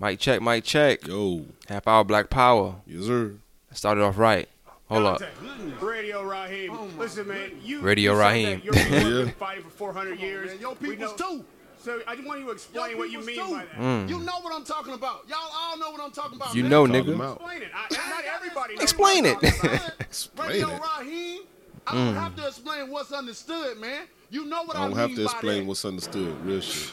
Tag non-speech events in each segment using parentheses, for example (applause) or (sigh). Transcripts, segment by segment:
Mic check, mic check. Yo, Half hour Black Power. yes sir. Started off right. Hold up. Radio Raheem. Listen, man. You, Radio you said Raheem. that Your people have (laughs) Yeah. fighting for 400 years. Your We peoples know- too. So I just want you to explain what you mean too. by that. Mm. You know what I'm talking about. Y'all all know what I'm talking about. You man. know, nigga. out. Explain it. I, not everybody knows Explain it. Explain Radio it. Raheem. I don't have to explain what's understood, man. You know what I, I don't mean have to explain what's understood. Real shit.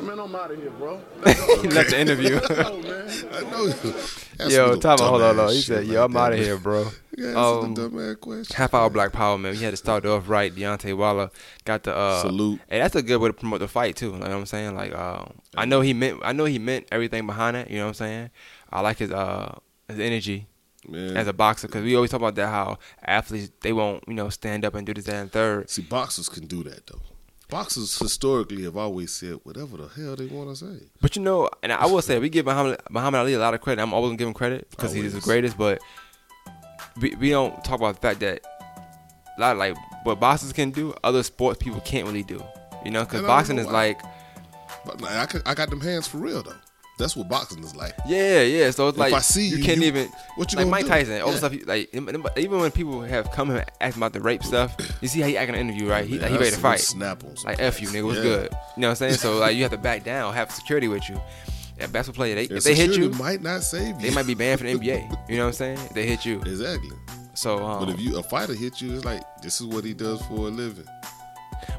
Man, I'm out of here, bro. (laughs) He left the interview. (laughs) oh, man. I know. That's Yo, some time out. Hold on, hold on. He shit said, like "Yo, I'm out of here, bro." Yeah, Um, a dumbass question. Half hour Black Power, man. We had to start off right. Deontay Wilder got the uh, Salute. and that's a good way to promote the fight too. You know what I'm saying, like, um, I know he meant, I know he meant everything behind it. You know what I'm saying? I like his uh his energy Man. as a boxer because we always talk about that how athletes they won't you know stand up and do this that and third. See, boxers can do that though. Boxers historically have always said whatever the hell they want to say. But you know, and I will say we give Muhammad Muhammad Ali a lot of credit. I'm always gonna give him credit because he's the greatest. But we, we don't talk about the fact that a lot of, like what boxers can do, other sports people can't really do. You know, because And I don't boxing know is like But I, I got them hands for real though. That's what boxing is like. yeah, yeah. So it's If like I see you, can't you- even what you like Mike do? Tyson, all the Yeah. stuff. Like even when people have come and asked about the rape stuff, you see how he act in interview, right? He, Man, like, he ready to fight. Snap on some Like F you, nigga, what's Yeah. good? You know what I'm saying? So like you have to back down, have security with you. Yeah, basketball player, they, if they hit you, might not save you. they might be banned from the NBA. (laughs) You know what I'm saying? If they hit you. exactly. So, um, But if you a fighter hit you, it's like this is what he does for a living.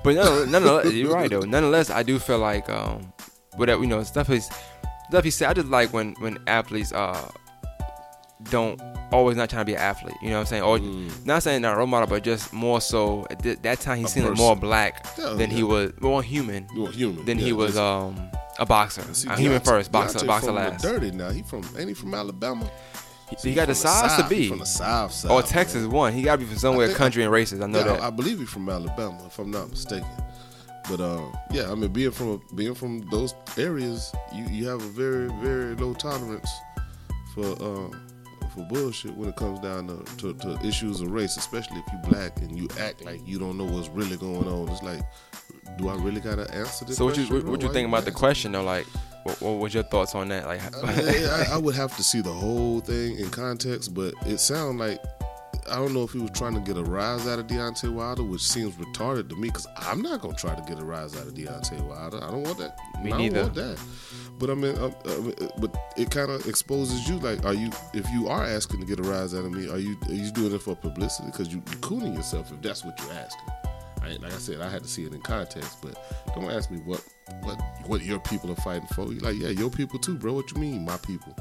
but no, none, nonetheless, (laughs) you're right though. Nonetheless, I do feel like um, whatever you know, stuff is stuff he said. I just like when when athletes uh don't always not trying to be an athlete. You know what I'm saying? Or not saying not a role model, but just more so at th- that time he A seemed person. more black Yeah, than he was more human You're human. than Yeah, he was um a boxer. See, a human first, boxer, boxer last. Dirty now. He from ain't he from Alabama? He, he got the size to be. from the South side. Or Texas man. one. He got to be from somewhere I country and races. I know Yeah, that. I, I believe he's from Alabama, if I'm not mistaken. But uh, yeah, I mean, being from being from those areas, you, you have a very very low tolerance for uh, for bullshit when it comes down to, to, to issues of race, especially if you black and you act like you don't know what's really going on. It's like, do I really gotta answer this? so what you what, what you think about the question though? Like, what, what was your thoughts on that? Like, I, mean, I, I would have to see the whole thing in context, but it sounded like I don't know if he was trying to get a rise out of Deontay Wilder, which seems retarded to me because I'm not gonna try to get a rise out of Deontay Wilder. I don't want that. Me I don't neither. want that. But I mean, um, uh, uh, but it kind of exposes you. Like, are you if you are asking to get a rise out of me, are you are you doing it for publicity? Because you you cooning yourself if that's what you're asking. I, like I said, I had to see it in context, but don't ask me what what what your people are fighting for. You like, yeah, your people too, bro. What you mean, my people?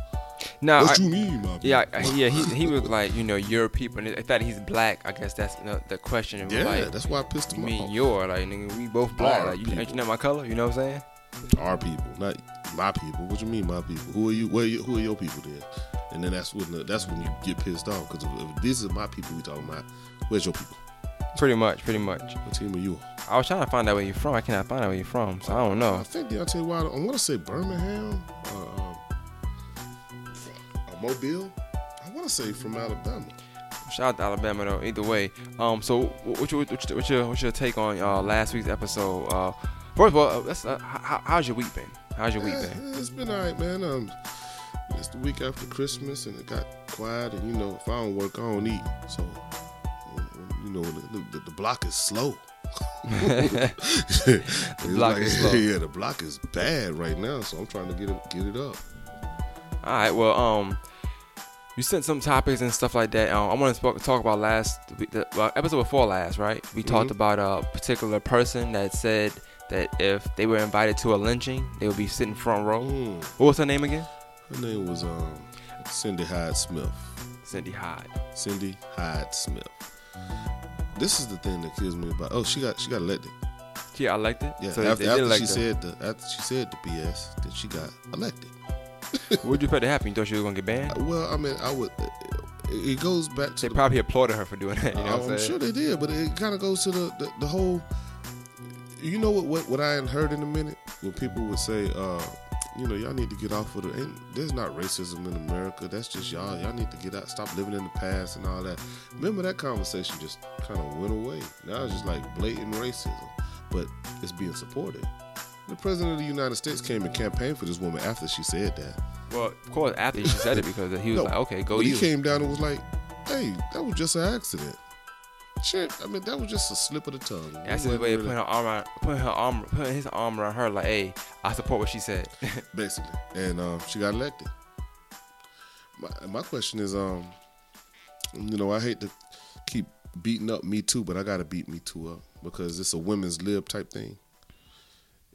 no, What I- you mean, my people? Yeah, yeah, he he was like, you know, your people, and the fact he's black, I guess that's you know, the question. Yeah, like, that's why I pissed him off. you mean your, like, nigga, we both black. Our Like, you, ain't you not my color? You know what I'm saying? Our people, not my people. What you mean, my people? Who are you? Where you, who are your people then? And then that's when the, that's when you get pissed off because if, if this is my people we talking about, where's your people? Pretty much, pretty much. What team are you? I was trying to find out where you're from. I cannot find out where you're from, so I don't know. I think Deontay Wilder. I want to say Birmingham um, or Mobile. I want to say from Alabama. Shout out to Alabama though. Either way, um, so what- what's your what's your what's your, what's your take on uh, last week's episode? Uh, first of all, uh, let's, uh, how, how's your week been? How's your week Yeah, been? it's been alright, man. Um, it's the week after Christmas, and it got quiet. And you know, if I don't work, I don't eat. So, you know, the, the, the block is slow. (laughs) (laughs) the block is slow. (laughs) Yeah, the block is bad right now. So I'm trying to get it get it up. All right. Well, um, you sent some topics and stuff like that. Um, I want to talk about last week- the well, episode before last, right? We talked Mhm. about a particular person that said that if they were invited to a lynching, they would be sitting front row. Mm. What was her name again? Her name was um, Cindy Hyde Smith. Cindy Hyde. Cindy Hyde Smith. This is the thing that kills me about. Oh, she got she got elected. She got elected. Yeah, So after, after she said the after she said the BS, that she got elected. (laughs) what would you expect to happen? You thought she was gonna get banned? Well, I mean, I would. It goes back to They the probably applauded her for doing that. You know I'm I'm sure they did, but it kind of goes to the, the the whole. You know what, what what I hadn't heard in a minute when people would say, uh, you know, y'all need to get off of the. Ain't, there's not racism in America. That's just y'all. Y'all need to get out, stop living in the past and all that. Remember that conversation just kind of went away. Now it's just like blatant racism, but it's being supported. The president of the United States came and campaigned for this woman after she said that. Well, of course, after she said it because he was No, like, okay, go but you. he came down and was like, "Hey, that was just an accident." Shit, I mean that was just a slip of the tongue. That's his way of putting her arm around, putting her arm, putting his arm around her. Like, hey, I support what she said. (laughs) basically, and um, she got elected. My my question is, um, you know, I hate to keep beating up Me Too, but I got to beat Me Too up because it's a women's lib type thing.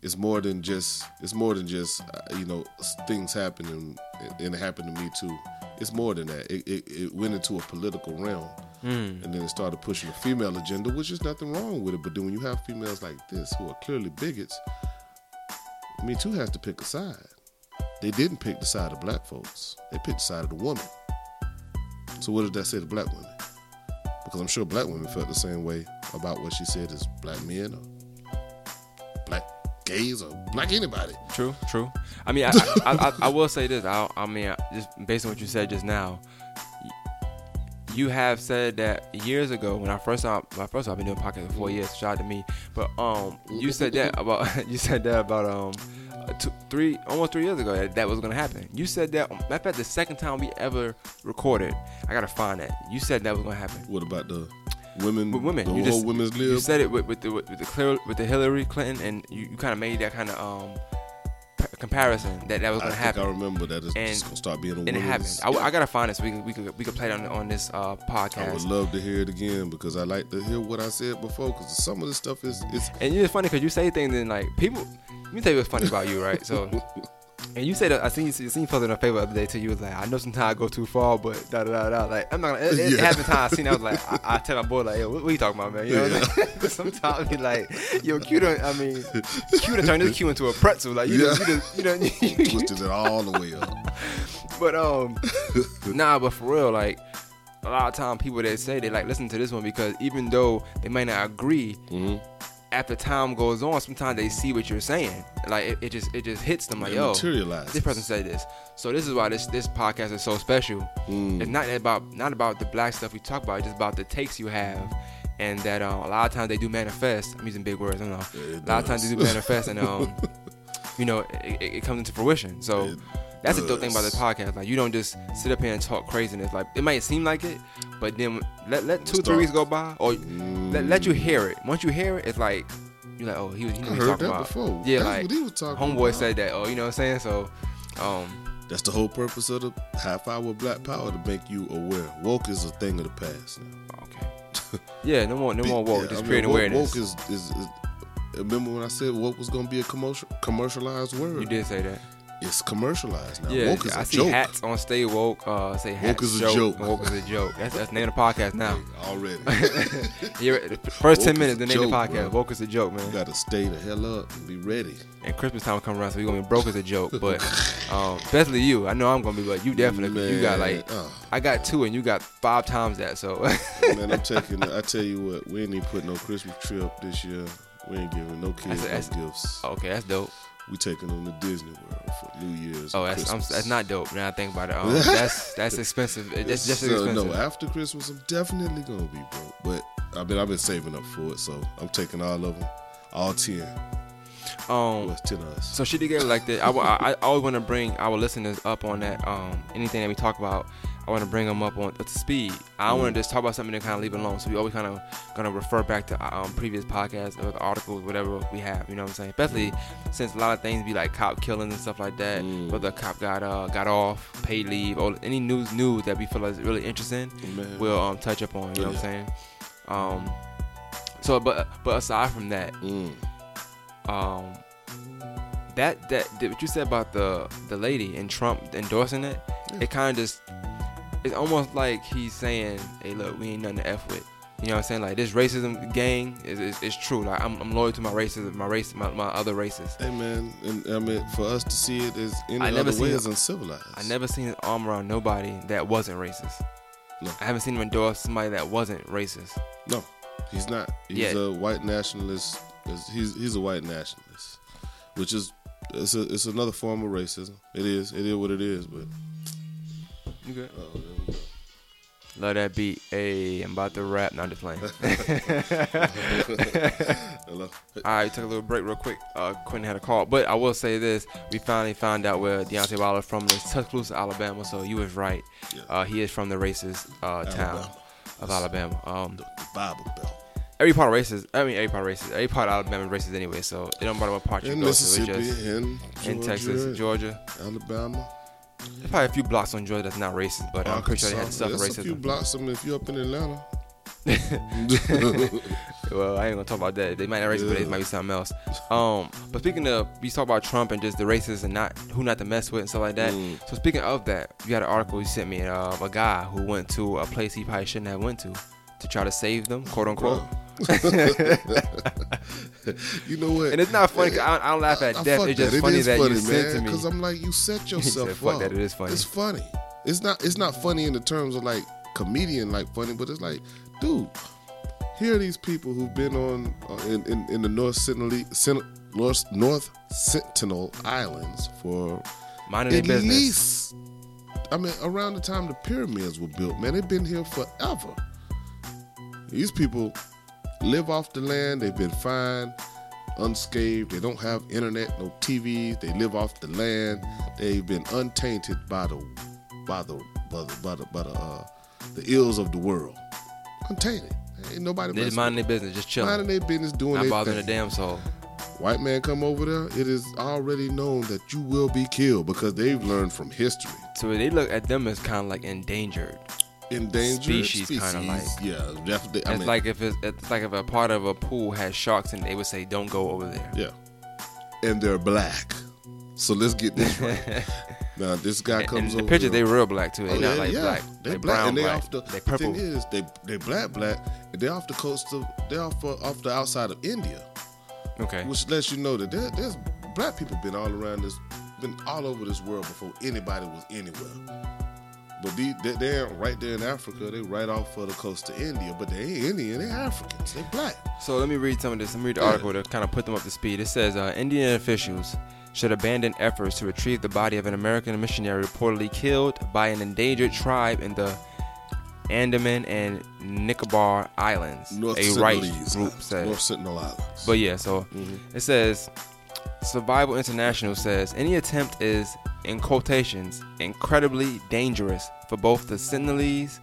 It's more than just it's more than just uh, you know things happen and, and it happened to me too. It's more than that. It, it, it went into a political realm, Mm. and then it started pushing the female agenda, which is nothing wrong with it. But then when you have females like this who are clearly bigots, Me Too has to pick a side. They didn't pick the side of black folks. They picked the side of the woman. So what did that say to black women? Because I'm sure black women felt the same way about what she said as black men or black gays or black anybody. True, true. I mean, I, I, I, I will say this. I, I mean, just based on what you said just now, you have said that years ago when I first saw, I first I've been doing podcasts for four years. Shout out to me. But um, you said that (laughs) about (laughs) you said that about um, two, three, almost three years ago that, that was gonna happen. You said that. Matter of fact, the second time we ever recorded, I gotta find that. You said that was gonna happen. What about the women? With women, the you whole just women's you said it with, with the with the with the Hillary Clinton, and you, you kind of made that kind of um comparison that that was gonna think happen. I remember that it's And- just gonna start being a and it happened. I, I gotta find this. we we could we could play it on on this uh, podcast. I would love to hear it again because I like to hear what I said before because some of the stuff is it's And it's funny because you say things and like people. Let me tell you what's funny about you, right? So, (laughs) and you said that I seen you seen you posted on Facebook the other day too. You was like, I know sometimes I go too far, but da da da da. Like I'm not gonna. It, it Yeah. happened time I seen. I was like, I, I tell my boy like, Yo, what, what you talking about, man? You know, what I'm saying? (laughs) sometimes be like, yo, Q done. I mean, Q done turned this Q into a pretzel. Like you, Yeah. done, you done, you done, twisted it all the way up. But um, nah. But for real, like a lot of time people that say they like listen to this one because even though they might not agree, Mm-hmm. After time goes on, sometimes they see what you're saying. Like it, it just it just hits them like It yo, this person said this. So this is why this this podcast is so special. Mm. It's not about not about the black stuff we talk about. It's just about the takes you have. And that um, a lot of times they do manifest. I'm using big words. I don't know. Yeah, a lot of times they do manifest, and um, (laughs) you know, it, it, comes into fruition. So It that's the dope thing about this podcast. Like you don't just sit up here and talk craziness. Like it might seem like it, but then let let two three weeks go by, or let, let you hear it. Once you hear it, it's like you're like, oh, he was he I he heard talking that about. before. Yeah, That's like he was talking homeboy about. said that. Oh, you know what I'm saying? So, um, That's the whole purpose of the half hour black power to make you aware. Woke is a thing of the past. Now. okay, (laughs) yeah, no more no more woke. Yeah, just I mean, creating woke, awareness. Woke is, is, is remember when I said woke was gonna be a commercial commercialized word? you did say that. It's commercialized now. Yeah, woke is I a see joke. hats on Stay Woke. Uh, say hats is a joke. Woke is a joke. That's that's the name of the podcast now. Already. (laughs) First ten Woke is minutes, the name of the podcast. bro. Woke is a joke, man. you gotta stay the hell up and be ready. And Christmas time will come around, so we're gonna be broke as a joke. But (laughs) um, especially you, I know I'm gonna be, but you definitely, you got like, oh. I got two, and you got five times that. So Man, I'm (laughs) taking. I tell you what, we ain't even put no Christmas tree up this year. We ain't giving no kids That's- no gifts. okay, that's dope. We taking them to Disney World for New Year's. Oh, that's I'm, that's not dope. Now I think about it, um, that's that's expensive. It- That's just (laughs) expensive. no, after Christmas, I'm definitely gonna be broke. But I mean, I've been saving up for it, so I'm taking all of them, all ten. Um, What's ten of us? So she did get elected. I, I, I always want to bring our listeners up on that. Um, anything that we talk about, I want to bring them up on to speed. I don't want to just talk about something and kind of leave it alone. So we always kind of gonna refer back to um, previous podcasts or the articles, whatever we have. You know what I'm saying? Especially since a lot of things be like cop killings and stuff like that. Mm. Whether a cop got uh, got off, paid leave, or any news news that we feel is really interesting, Man. we'll um, touch up on. You know what I'm saying? Um, so, but but aside from that, Mm. um that that that- what you said about the the lady and Trump endorsing it, it kind of just it's almost like he's saying, "Hey, look, we ain't nothing to f with." You know what I'm saying? Like this racism gang is is, is true. Like I'm, I'm loyal to my races, my race, my, my other races. Hey man, and I mean, for us to see it as any I never other way is uncivilized. I never seen an arm around nobody that wasn't racist. No. I haven't seen him endorse somebody that wasn't racist. No, he's not. He's a white nationalist. He's he's a white nationalist, which is it's a, it's another form of racism. It is. It is what it is. But You good? Oh, Love that beat. Hey, I'm about to rap. Not just playing. Hello. (laughs) All right, took a little break real quick. Uh, Quentin had a call, but I will say this: we finally found out where Deontay Wilder from is Tuscaloosa, Alabama. So you was right. Yeah. Uh, he is from the racist uh, town of Alabama. Um, The, the Bible Belt. every part of racist. I mean, every part of racist. Every part of Alabama is racist anyway. So it don't matter what part you In go to. It's just in Texas, Georgia. Alabama, probably a few blocks on Georgia that's not racist, but I'm pretty sure they had stuff There's a few racism. blocks. I mean, if you're up in Atlanta, (laughs) Well, I ain't gonna talk about that. They might not racist, but it might be something else. Um, but speaking of, we talk about Trump and just the racists and not who not to mess with and stuff like that. Mm. So speaking of that, you had an article you sent me of a guy who went to a place he probably shouldn't have went to to try to save them, quote unquote. (laughs) you know what? And it's not funny. I, don't, I don't laugh at I- I death. fuck It's just It funny is that funny, you sent to me. Because I'm like, you set (laughs) yourself said, "Fuck up. that, it is funny." It's funny. It's not. It's not funny in the terms of like comedian like funny, but it's like, dude, here are these people who've been on uh, in, in in the North Sentinel Sen- North North Sentinel Islands for Minding at business. least. I mean, around the time the pyramids were built, man, they've been here forever. These people live off the land. They've been fine, unscathed. They don't have internet, no TV. They live off the land. They've been untainted by the by the by the by the, by the, uh, the ills of the world. Untainted. Ain't nobody They minding their business, just chilling, minding their business, doing not bothering a damn soul. White man come over there, it is already known that you will be killed because they've learned from history. So they look at them as kind of like endangered. Endangered Species species, kinda like- yeah, definitely. I it's mean, like if it's, it's like if a part of a pool has sharks and they would say don't go over there. yeah, and they're black. So let's get this right. (laughs) now this guy comes the over. picture they there. real black too. They Oh, not yeah, like yeah. black. They They black, brown and they black. off the. they the purple. thing is, they they black black, and they're off the coast of they off uh, off the outside of India, okay. which lets you know that there, there's black people been all around this, been all over this world before anybody was anywhere. But they, they, they're right there in Africa. They right off of the coast of India, but they ain't Indian. They Africans. They black. So let me read some of this. Let me read the Yeah. article to kind of put them up to speed. It says uh, Indian officials should abandon efforts to retrieve the body of an American missionary reportedly killed by an endangered tribe in the Andaman and Nicobar Islands. North a rights Sentinelese group said. North Sentinel Islands. But yeah, so Mm-hmm. it says Survival International says any attempt is, in quotations, incredibly dangerous for both the Sentinelese,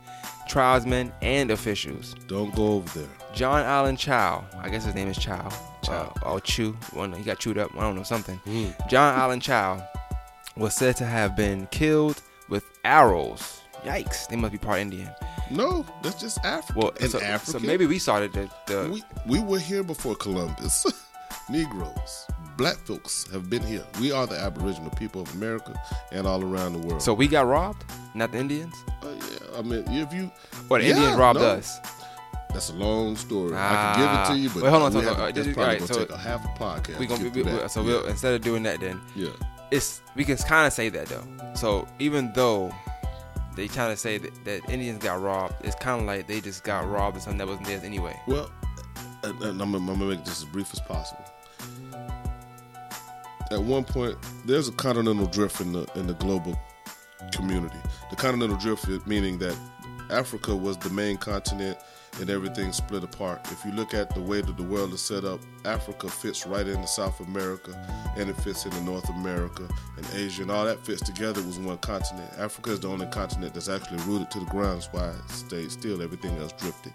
tribesmen, and officials. don't go over there. John Allen Chau, I guess his name is Chow. Chow. Uh, or Chew. Well, he got chewed up. I don't know, something. Mm. John Allen Chau was said to have been killed with arrows. Yikes. They must be part Indian. No, that's just Africa. Well, and so, Africa. so maybe we started the. the we we were here before Columbus. (laughs) Negroes, black folks have been here. We are the Aboriginal people of America and all around the world. so we got robbed? Not the Indians? Uh, yeah, I mean, if you, Or the Yeah, Indians robbed no. us? that's a long story. I Ah. can give it to you, but Wait, hold on, we hold on, have- that's Just- probably alright, gonna so take a half a podcast. We to gonna get we, so yeah. we'll instead of doing that then yeah. it's we can kind of say that though. So even though they trying to say that, that Indians got robbed, it's kind of like they just got robbed of something that wasn't theirs anyway. Well, and, and I'm, I'm gonna make this as brief as possible. At one point, there's a continental drift in the in the global community. The continental drift meaning that Africa was the main continent and everything split apart. If you look at the way that the world is set up, Africa fits right into South America and it fits into North America and Asia and all that fits together was one continent. Africa is the only continent that's actually rooted to the ground. That's why it stayed still. Everything else drifted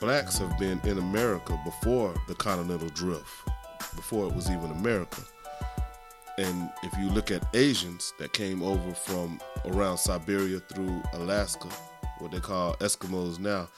blacks have been in America before the continental drift, before it was even America. And if you look at Asians that came over from around Siberia through Alaska, what they call Eskimos now,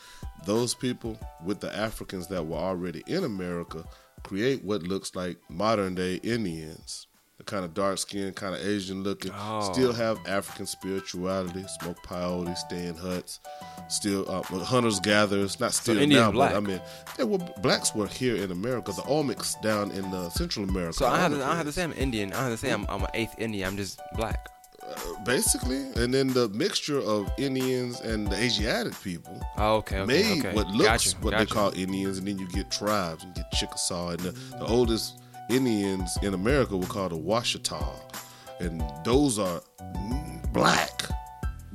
those people with the Africans that were already in America create what looks like modern day Indians. Kind of dark skinned, kind of Asian looking, Oh. still have African spirituality, smoke peyote, stay in huts, still uh, hunters gatherers, not still Indians now, black. but I mean, they were, blacks were here in America. The Olmecs down in uh, Central America. So I have to, I have to say I'm Indian. I have to say I'm, I'm an eighth Indian. I'm just black. Uh, basically, and then the mixture of Indians and the Asiatic people Oh, okay, okay, made okay. what looks Gotcha, what gotcha. they call Indians, and then you get tribes and get Chickasaw, and the, the oldest Indians in America were called the Washitaw, and those are black,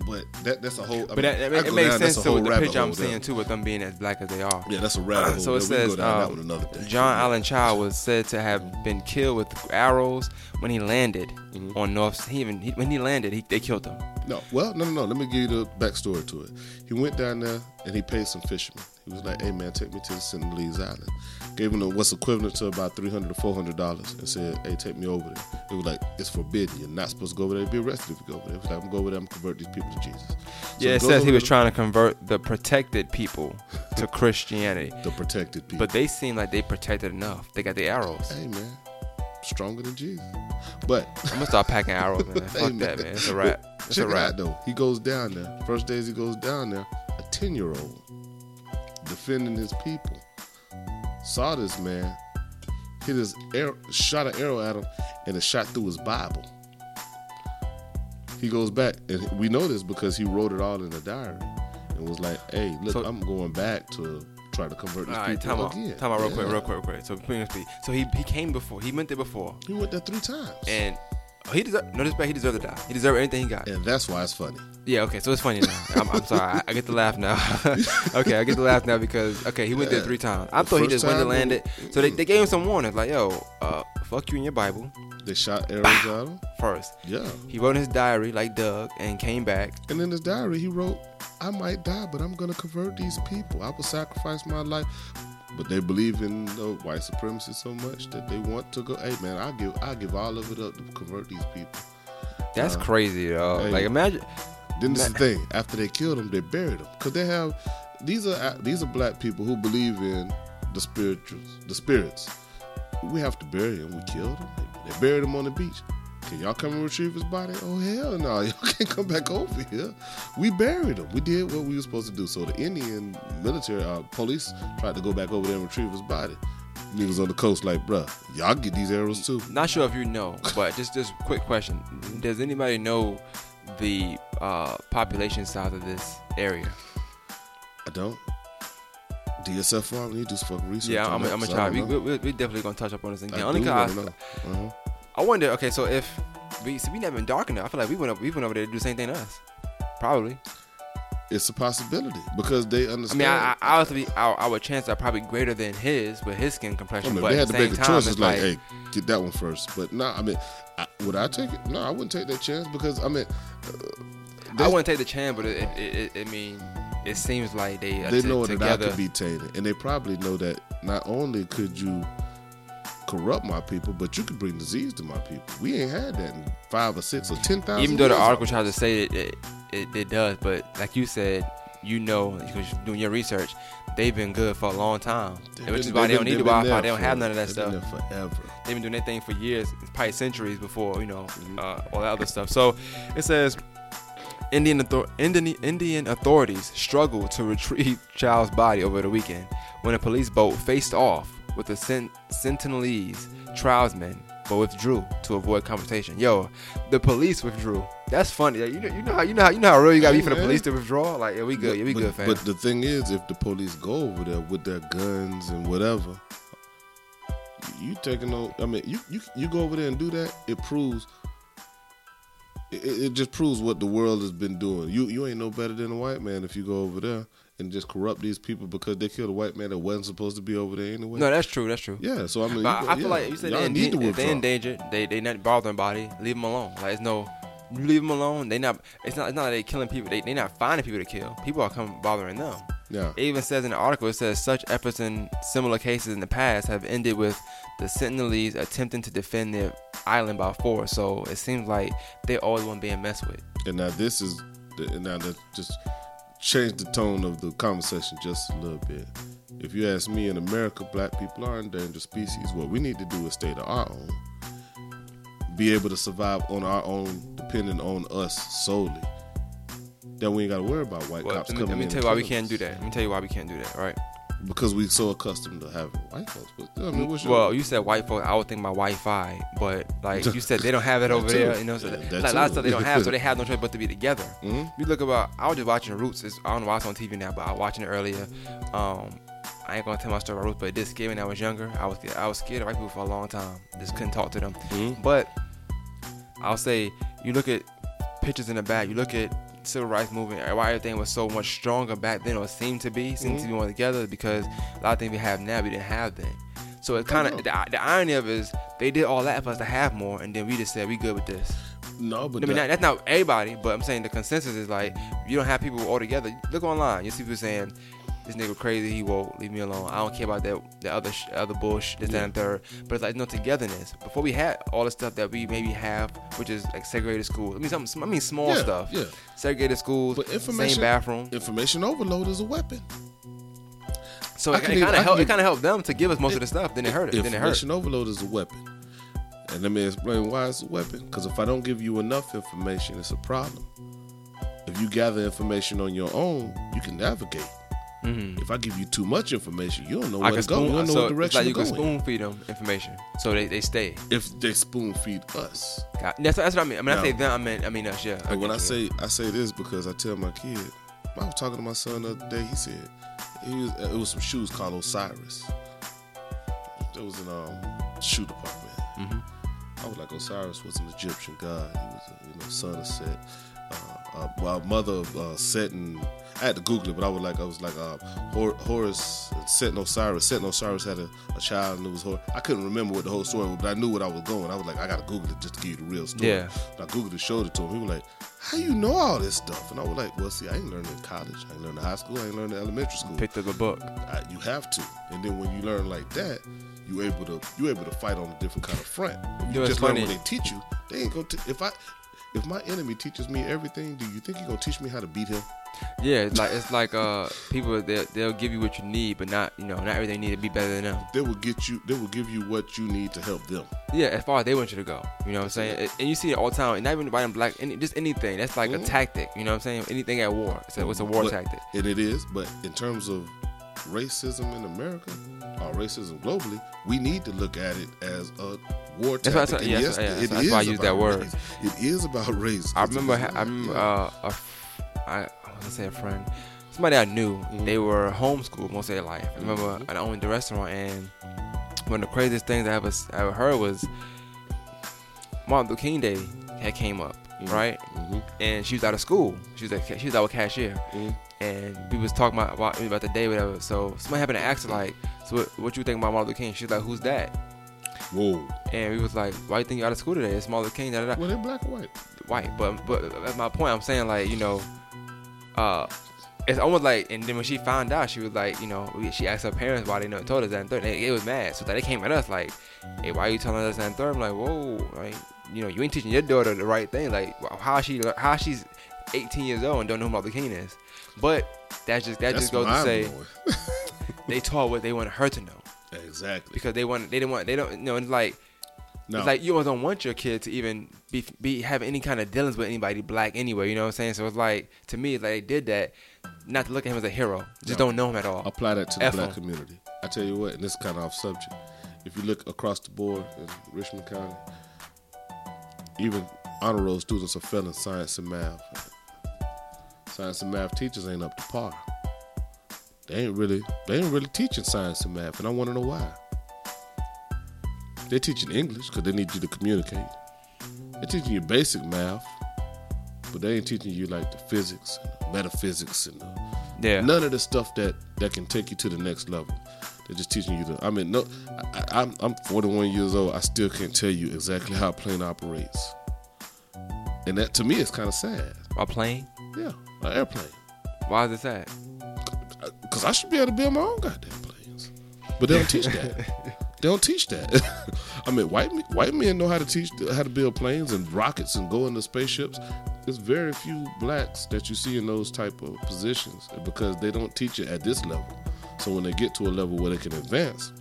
but that that's a whole. I But mean, that, I it, it makes down, sense to the picture I'm seeing too, with them being as black as they are. Yeah, that's a rabbit hole. So it says go down that um, one another day. John Allen Chau was said to have been killed with arrows when he landed Mm-hmm. on North. He even he, when he landed, he, they killed him. No, well, no, no, no. Let me give you the backstory to it. He went down there and he paid some fishermen. He was like, "Hey, man, take me to the Sentinelese island." Gave him what's equivalent to about three hundred to four hundred dollars, and said, "Hey, take me over there." It was like it's forbidden. You're not supposed to go over there. You'd be arrested if you go over there. It was like, "I'm gonna go over there. I'm convert these people to Jesus." So Yeah, it says he was to trying to convert the protected people to (laughs) Christianity, the protected people. but they seem like they protected enough. They got the arrows. hey, man, stronger than Jesus. But I'm gonna start packing (laughs) arrows, man. Fuck Hey, that, man. It's a wrap. It's Check a it wrap. out though. He goes down there. First days he goes down there, a ten year old defending his people. Saw this man, hit his arrow, shot an arrow at him, and it shot through his Bible. He goes back, and we know this because he wrote it all in a diary, and was like, "Hey, look, So- I'm going back to try to convert these right, people time out. again." Time out, real quick, real quick, real quick. So, bring us speed. so he he came before. He went there before, He went there three times, and he deserved. No disrespect, he deserved to die. He deserved anything he got. and that's why it's funny. Yeah, okay, so it's funny now. (laughs) I'm, I'm sorry, I, I get to laugh now. (laughs) okay, I get to laugh now because okay, he went there three times. I The thought he just went and landed. So they, they gave him some warnings, like yo, uh, fuck you in your Bible They shot arrows at him. first. Yeah. He wrote in his diary like Doug and came back. And in his diary, he wrote, I might die, but I'm going to convert these people. I will sacrifice my life. But they believe in the white supremacy so much that they want to go, hey, man, I'll give, I'll give all of it up to convert these people. That's Uh, crazy, though. hey. Like imagine. Then this is the thing. After they killed them, they buried them Because they have, these are these are black people who believe in the spirituals, the spirits. We have to bury them. We killed them. They buried them on the beach. Can y'all come and retrieve his body? Oh hell no! (laughs) Y'all can't come back over here. We buried him. We did what we were supposed to do. So the Indian military, uh, police tried to go back over there and retrieve his body. Niggas on the coast like, bruh, y'all get these arrows too. Not sure if you know, but just just quick question: Does anybody know the uh, population size of this area? I don't. DSF farm, we need to do some fucking research. Yeah, I'm, gonna try. We, we, we definitely gonna touch up on this again. I Only do 'cause wanna I, know. Uh-huh. I wonder. Okay, so if we see, we never been dark enough, I feel like we went up, we went over there to do the same thing to us. Probably. It's a possibility because they understand. I mean, I, I obviously our, our chances are probably greater than his with his skin I complexion. mean, but they at had the to same make a choice. it's like, hey, get that one first. But no, I mean, I, would I take it? No, I wouldn't take that chance because I mean, uh, I wouldn't take the chance, but it, it, it, it I mean, it seems like they they t- know that I could be tainted, and they probably know that not only could you corrupt my people, but you could bring disease to my people. We ain't had that in five or six or ten thousand. Even though the article tries to say it, it, it, it does, but like you said, you know, because you're doing your research, they've been good for a long time, They've which been- is why they don't need the Wi-Fi. They don't have none of that stuff. Forever. They've been doing their thing for years, probably centuries before, you know, Mm-hmm. uh, all that other stuff. So it says Indian, author- Indian, Indian authorities struggled to (laughs) retrieve Chau's body over the weekend when a police boat faced off with the Sen- Sentinelese tribesmen but withdrew to avoid confrontation. Yo, the police withdrew. That's funny. You know, you know how you know how you know how real you gotta be for the police to withdraw. Like, yeah, we good. Yeah, we but, good, fam. But the thing is, if the police go over there with their guns and whatever, you taking no. I mean, you you you go over there and do that. It proves. It, it just proves what the world has been doing. You you ain't no better than a white man if you go over there and just corrupt these people because they killed a white man that wasn't supposed to be over there anyway. no, that's true. That's true. yeah, so I mean, But you I feel yeah, like you said they need to if they withdraw. in danger, they they not bothering body. Leave them alone. Like it's no, you leave them alone. They not. It's not. It's not like they killing people. They they not finding people to kill. People are coming bothering them. Yeah, It even says in the article, it says such efforts in similar cases in the past have ended with the Sentinelese attempting to defend their island by force. So it seems like they're always want being messed with. And now this is the, and now that just change the tone of the conversation just a little bit. If you ask me, in America, black people are endangered species. What we need to do is stay to our own, be able to survive on our own, depending on us solely. Then we ain't got to worry about white Well, cops let me, coming let me tell you why we can't do that. Let me tell you why we can't do that. Right? Because we're so accustomed to having white folks. But I mean, what's your, Well, you said white folks. I would think my Wi-Fi, but like you said, they don't have it (laughs) over there. You know, so Yeah, like, that a lot of stuff they don't have, so they (laughs) have no choice but to be together. Mhm. You look about. I was just watching Roots. It's, I don't know why it's on TV now, but I was watching it earlier. Um, I ain't gonna tell my story about Roots, but it did scare me when I was younger. I was I was scared of white people for a long time. Just couldn't talk to them. Mhm. But I'll say, you look at pictures in the back. You look at civil rights movement, why everything was so much stronger back then, or seemed to be, seemed Mm-hmm. to be more together, because a lot of things we have now we didn't have then. So it kind of the, the irony of it is they did all that for us to have more, and then we just said we good with this. No, but I mean, that, that's not everybody, but I'm saying the consensus is like you don't have people all together. Look online, you see people saying this nigga crazy, he won't leave me alone. I don't care about that, the other, sh- other bullshit, this, that, and third. But it's like no togetherness. Before we had all the stuff that we maybe have, which is like segregated schools. I mean, something, I mean, small Yeah, stuff. yeah. Segregated schools, But same information, bathroom. Information overload is a weapon. So I it, it kind of helped. It kind of helped them to give us most of the stuff. Then it hurt. It. Then it hurt. Information overload is a weapon. And let me explain why it's a weapon. Because if I don't give you enough information, it's a problem. If you gather information on your own, you can navigate. If I give you too much information, you don't know Mm-hmm. Where to go. You don't know So what direction like you to can spoon feed them information, so they, they stay. If they spoon feed us. God, That's, that's what I mean. I mean, I say them. I mean, I mean us. Yeah. When I you. say I say this because I tell my kid, I was talking to my son the other day. He said he was it was some shoes called Osiris. It was in um shoe department. Mm-hmm. I was like Osiris was an Egyptian god. He was a, you know son of Set. Uh, uh, well, mother of uh, Set and I had to Google it, but I was like I was like uh, Hor- Horus Set and Osiris. Set and Osiris had a, a child and it was Horus. I couldn't remember what the whole story was, but I knew what I was going. I was like I gotta Google it just to give you the real story. Yeah. I googled it, showed it to him. He was like, "How you know all this stuff?" And I was like, "Well, see, I ain't learned in college. I ain't learned in high school. I ain't learned in elementary school. picked up a book. I, you have to. And then when you learn like that, you able to you able to fight on a different kind of front. If you know, just learn what they teach you, they ain't gonna. T- if I if my enemy teaches me everything, do you think he gonna teach me how to beat him? Yeah, it's like it's like uh people they'll, they'll give you what you need, but not you know not everything need to be better than them. They will get you. They will give you what you need to help them. Yeah, as far as they want you to go, you know what I'm saying. And you see it all the time, and not even white and black, any, just anything. That's like Mhm. a tactic, you know what I'm saying. Anything at war, it's a, it's a war But- tactic. and it is. But in terms of racism in America or racism globally, we need to look at it as a war That's why I said- yeah, yes, that's- yeah, it that's why I use that word. race. It is about race. I remember, about- I remember, uh, a f- I, I want to say a friend, somebody I knew. Mm-hmm. They were homeschooled most of their life. I remember I owned the restaurant, and one of the craziest things I ever I ever heard was Martin Luther King Day had came up, right? Mhm. And she was out of school. She was a, she was our cashier, Mhm. and we was talking about, about about the day, whatever. So somebody happened to ask her like, "So what, what you think about Martin Luther King?" She was like, "Who's that?" Whoa. And we was like, "Why you think you out of school today? It's Martin Luther King." Da, da, da Well, they black or white. white. But but at my point, I'm saying like you know, uh, it's almost like. And then when she found out, she was like, you know, she asked her parents why they never told us that and third. They, they was mad, so that they came at us like, hey, why are you telling us that and third? I'm like, whoa, like you know, you ain't teaching your daughter the right thing. Like how she how she's 18 years old and don't know who Martin Luther King is. But that just that That's just goes to say (laughs) they taught what they wanted her to know exactly. because they want they didn't want they don't you know it's like No. it's like you don't want your kid to even be be have any kind of dealings with anybody black anyway. You know what I'm saying? So it's like to me, it's like they did that not to look at him as a hero. Just No. don't know him at all. apply that to the F black 'em. community. I tell you what, and this is kind of off subject. If you look across the board in Richmond County, even honor roll students are failing science and math. Science and math teachers ain't up to par. They ain't really they ain't really teaching science and math, and I want to know why. They're teaching English because they need you to communicate. They're teaching you basic math, but they ain't teaching you like the physics, and the metaphysics, and the Yeah. None of the stuff that that can take you to the next level. They're just teaching you the. I mean, no, I, I, I'm I'm 41 years old. I still can't tell you exactly how a plane operates, and that to me is kind of sad. A plane? Yeah, an airplane, why is it sad? Because I should be able to build my own goddamn planes, but they don't teach that. (laughs) they don't teach that. (laughs) I mean, white men, white men know how to teach how to build planes and rockets and go into spaceships. There's very few blacks that you see in those type of positions because they don't teach it at this level. So when they get to a level where they can advance,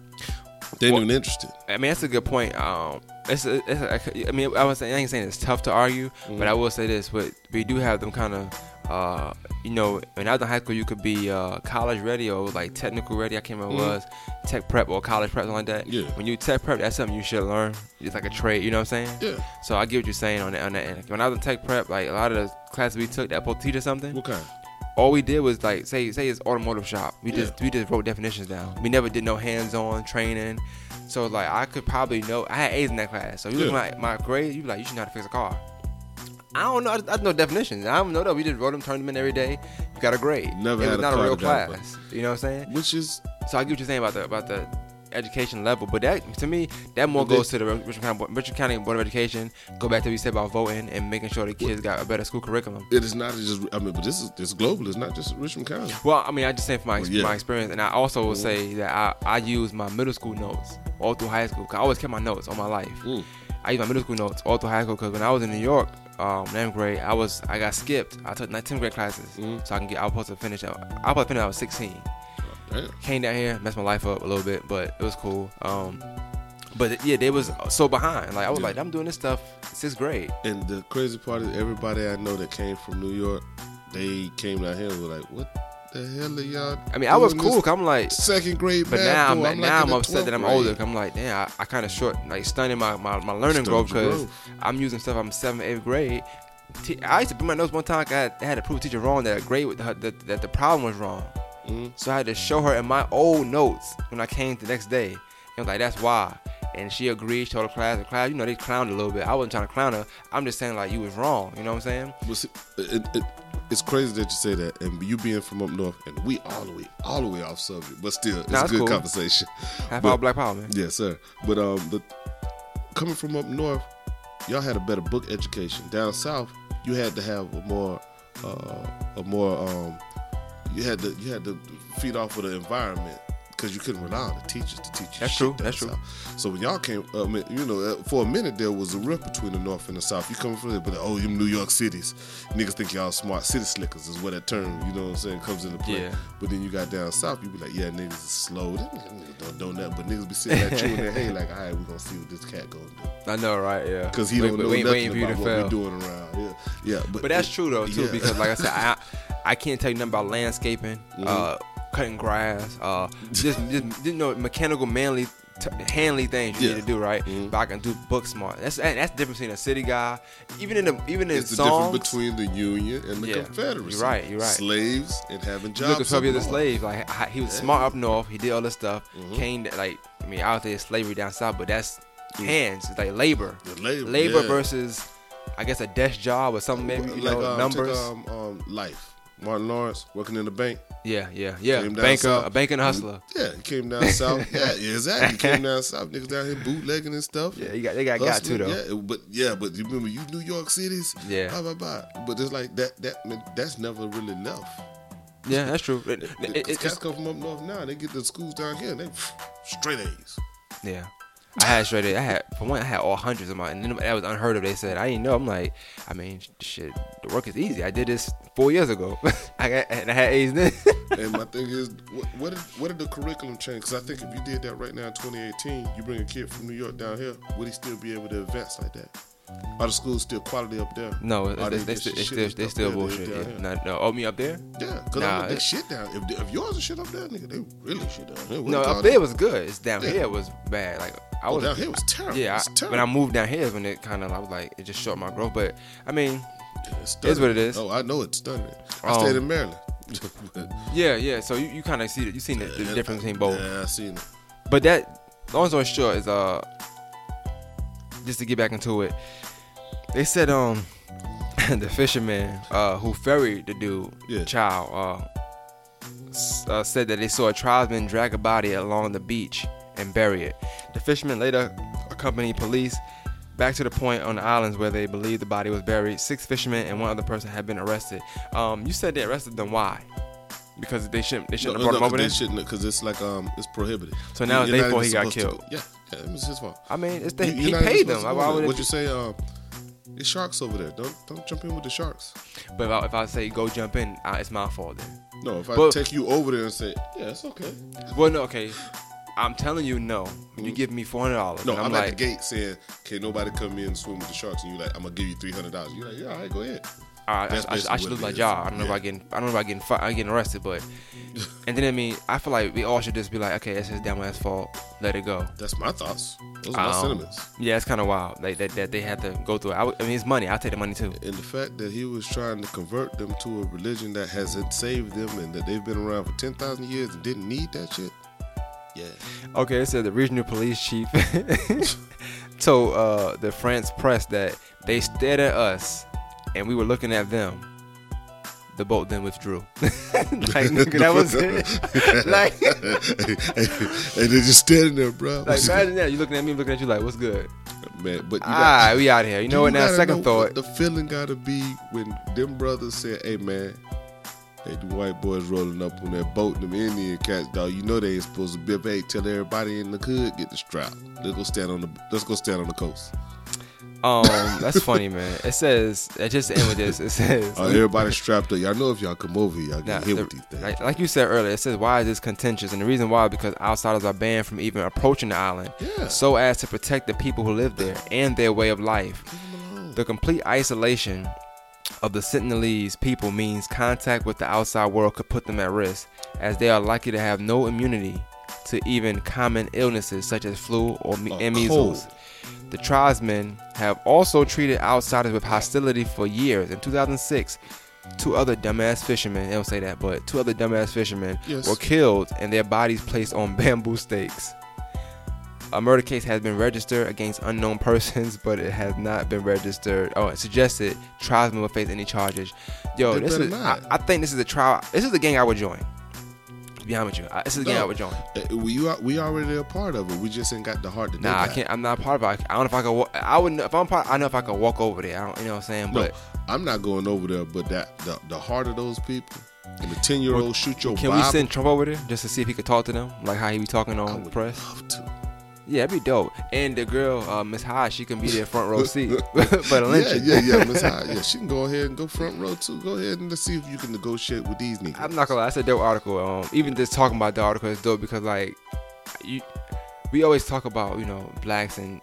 they're Well- even interested. I mean, that's a good point. Um, it's, a, it's a, I mean, I was saying, I ain't saying it's tough to argue, but I will say this: but we do have them kind of, uh, you know, when I was in high school, you could be uh, college ready or like technical ready. I can't remember what it was tech prep or college prep, something like that. Yeah. When you tech prep, that's something you should learn. It's like a trade. You know what I'm saying? Yeah. So I get what you're saying on that. On that end. When I was in tech prep, like a lot of the classes we took that teach us something, What kind? all we did was like say say it's automotive shop. We Yeah. just we just wrote definitions down. We never did no hands on training. So like I could probably know I had A's in that class. So you look Yeah. at my, my grade, you be like, you should know how to fix a car. I don't know. I, I know definitions. I don't know that we just wrote them, turned them in every day. You got a grade. Never it had was a not a real car that got class. You know what I'm saying? Which is So I get what you're saying about the about the education level, but that to me that more But they- goes to the Richmond County, Bo- Richmond County Board of Education. Go back to what you said about voting and making sure the kids got a better school curriculum. it is not just. I mean, but this is it's global. It's not just Richmond County. Well, I mean, I just say from my, Well, yeah. my experience, and I also will say that I, I use my middle school notes all through high school. 'cause I always kept my notes all my life. Mm. I use my middle school notes all through high school because when I was in New York, um, ninth grade, I was I got skipped. I took my 10th grade classes, Mm. so I can get. I was supposed to finish. I was supposed to finish. I was 16. Damn. Came down here, messed my life up a little bit, but it was cool. Um, but yeah, they was so behind. Like I was Yeah. like, I'm doing this stuff sixth grade. And the crazy part is, everybody I know that came from New York, they came down here and were like, "What the hell are y'all?" I mean, I was cool. I'm like, second grade But now, I'm, like now in I'm upset that I'm grade. older. I'm like, damn, I, I kind of short, like stunning my, my, my learning growth because. I'm using stuff I'm seventh, eighth grade. Te- I used to put my notes one time. I had, to prove a teacher wrong that a grade with her, that, that the problem was wrong. Mhm. So I had to show her in my old notes when I came the next day. And I was like, that's why. And she agreed. She told the class, the class, you know, they clowned a little bit. I wasn't trying to clown her. I'm just saying like you was wrong. You know what I'm saying? But see, it, it, it's crazy that you say that, and you being from up north, and we all the way, all the way off subject, but still, it's Nah, a good cool. conversation. Half But- all black power, man. Yes, sir. But um, the coming from up north, y'all had a better book education. Down south, you had to have a more, uh, a more um, you had to you had to feed off of the environment because you couldn't rely on the teachers to teach you. That's true, that's true. south. So when y'all came, uh, I mean, you know, uh, for a minute there was a rift between the north and the south. You coming from there, but oh, you New York cities, niggas think y'all smart. City slickers is where that term, you know what I'm saying, comes into play. Yeah. But then you got down south, you be like, yeah, niggas is slow. Them niggas don't know nothing. But niggas be sitting at you in their hey, like, all right, we gonna see what this cat gonna do. I know, right? Yeah. Because he Wait- don't know wait- nothing you about what we doing around. Yeah, yeah. But, But that's true though too, yeah. because like I said, I I can't tell you nothing about landscaping, uh, cutting grass, uh, just just you know mechanical, manly, t- handly things you Yeah. need to do right. Mhm. But I can do book smart. That's and that's the difference between a city guy, even in the even in it's the songs. difference between the Union and the Yeah. Confederacy. You're right, you're right. Slaves and having jobs. look at twelve years slave. Like he was Yeah. smart up north. He did all this stuff. Mhm. Came to, like I mean, out there slavery down south, but that's hands. It's like labor. The labor, Labor versus, I guess, a desk job or something. Maybe you like know um, numbers. Take, um, um, life. Martin Lawrence working in the bank. yeah, yeah, yeah. Came Banker, south. a a hustler. Yeah, he came down south. (laughs) Yeah, yeah, exactly. He came down south. Niggas down here bootlegging and stuff. Yeah, you got they got got to Hustling, though. Yeah, but yeah, but you remember you New York cities. Yeah. Blah blah blah. But it's like that. That that's never really left. Yeah, that's true. It- it- it- cats just- come from up north now. They get to schools down here. and They straight A's. yeah. I had straight. I had for one. I had all hundreds of my, and then that was unheard of. They said I didn't know. I'm like, I mean, shit. The work is easy. I did this four years ago. (laughs) I got and I had A's then. (laughs) and my thing is, what what did, what did the curriculum change? Because I think if you did that right now in 2018, you bring a kid from New York down here, would he still be able to advance like that? Are the schools still quality up there? no, Are they, they, still, they still, they still there bullshit. down Yeah. here? No, no, oh me up there? Yeah, because Nah, they shit down. If, if yours is shit up there, nigga, they really shit down here. No, up there it? was good. It's down Yeah. here was bad. Like I Oh, was down here was terrible. Yeah, it's I, terrible. when I moved down here is when it kind of I was like it just short my growth. But I mean, It's It's what it is. Oh, I know it's stunning. I Um, stayed in Maryland. (laughs) yeah, yeah. So you, you kind of see it. You seen the, the difference between both. Yeah, I seen it. But that, long story short, is uh, just to get back into it, they said um, (laughs) the fisherman uh who ferried the dude, Yeah. Chau, uh, uh, said that they saw a tribesman drag a body along the beach and bury it. The fisherman later accompanied police back to the point on the islands where they believed the body was buried. Six fishermen and one other person had been arrested. Um, you said they arrested them. Why? Because they shouldn't. They shouldn't No, have brought no, them over they there. shouldn't because it's like um it's prohibited. So now it's You're their not fault he got killed. Yeah, yeah, it was his fault. I mean, it's they, You- he you're not even paid them. to Why would it- What you say? Um, it's sharks over there. Don't don't jump in with the sharks. But if I, if I say go jump in, uh, it's my fault then. No, if I But- take you over there and say, yeah, it's okay. Well, no, okay. I'm telling you, no. You give me four hundred dollars. No, and I'm, I'm, at like, the gate saying, "Can nobody come in and swim with the sharks?" And you're like, "I'm gonna give you three hundred dollars." You're like, "Yeah, all right, go ahead." Right, I, I, I, should lose my job. I don't know Yeah. about getting. I don't know about getting. Fi- getting arrested, but. (laughs) and then I mean, I feel like we all should just be like, okay, that's his damn ass fault. Let it go. That's my thoughts. Those are my Um, sentiments. Yeah, it's kind of wild. Like that, that they had to go through. it. I, would- I mean, it's money. I'll take the money too. And the fact that he was trying to convert them to a religion that hasn't saved them and that they've been around for ten thousand years and didn't need that shit. Yeah. Okay, it said the regional police chief (laughs) told uh, the France press that they stared at us and we were looking at them, the boat then withdrew. (laughs) like (laughs) nigga, that was it. (laughs) like, and they're just standing there, bro. like imagine that you looking at me, looking at you like, what's good? man, but got, Ah, we out here. You know what? Now, second thought. the feeling gotta be when them brothers said, "Hey, man." Hey, the white boys rolling up on that boat, them Indian cats, dog. You know they ain't supposed to be. Hey, tell everybody in the hood get the strap. Let's go stand on the. Let's go stand on the coast. Um, that's funny, man. It says it just end with this. It says Oh, everybody strapped up. Y'all know if y'all come over here, y'all get hit the- with these things. like, like you said earlier, it says why is this contentious, and the reason why because outsiders are banned from even approaching the island, Yeah. so as to protect the people who live there and their way of life. The complete isolation of the Sentinelese people means contact with the outside world could put them at risk, as they are likely to have no immunity to even common illnesses such as flu or me- and measles. The tribesmen have also treated outsiders with hostility for years. In 2006, two other dumbass fishermen, they don't say that, but two other dumbass fishermen Yes. were killed and their bodies placed on (laughs) bamboo stakes. A murder case has been registered against unknown persons, (laughs) but it has not been registered. Oh, it suggested tribesmen will face any charges. Yo, They this is. I, not. I think this is a trial. This is the gang I would join. To be honest with you, I- this is the gang I No. would join. Uh, we are, we already a part of it. We just ain't got the heart to do Nah, I can't. I'm not part of it. I don't know if I could. Walk, I wouldn't. If I'm part, I know if I could walk over there. I don't. You know what I'm saying? No, But I'm not going over there. But that the, the heart of those people and the ten year old shoot your can Bible. we send Trump over there just to see if he could talk to them, like how he be talking I on would press? Yeah, that'd be dope. And the girl, uh, Miss High, she can be there front row seat. (laughs) but Yeah, yeah, yeah, Miss (laughs) High. Yeah, she can go ahead and go front row too. Go ahead and let's see if you can negotiate with these niggas. I'm not gonna lie, that's a dope article. Um, even just talking about the article is dope because like, you, we always talk about you know blacks and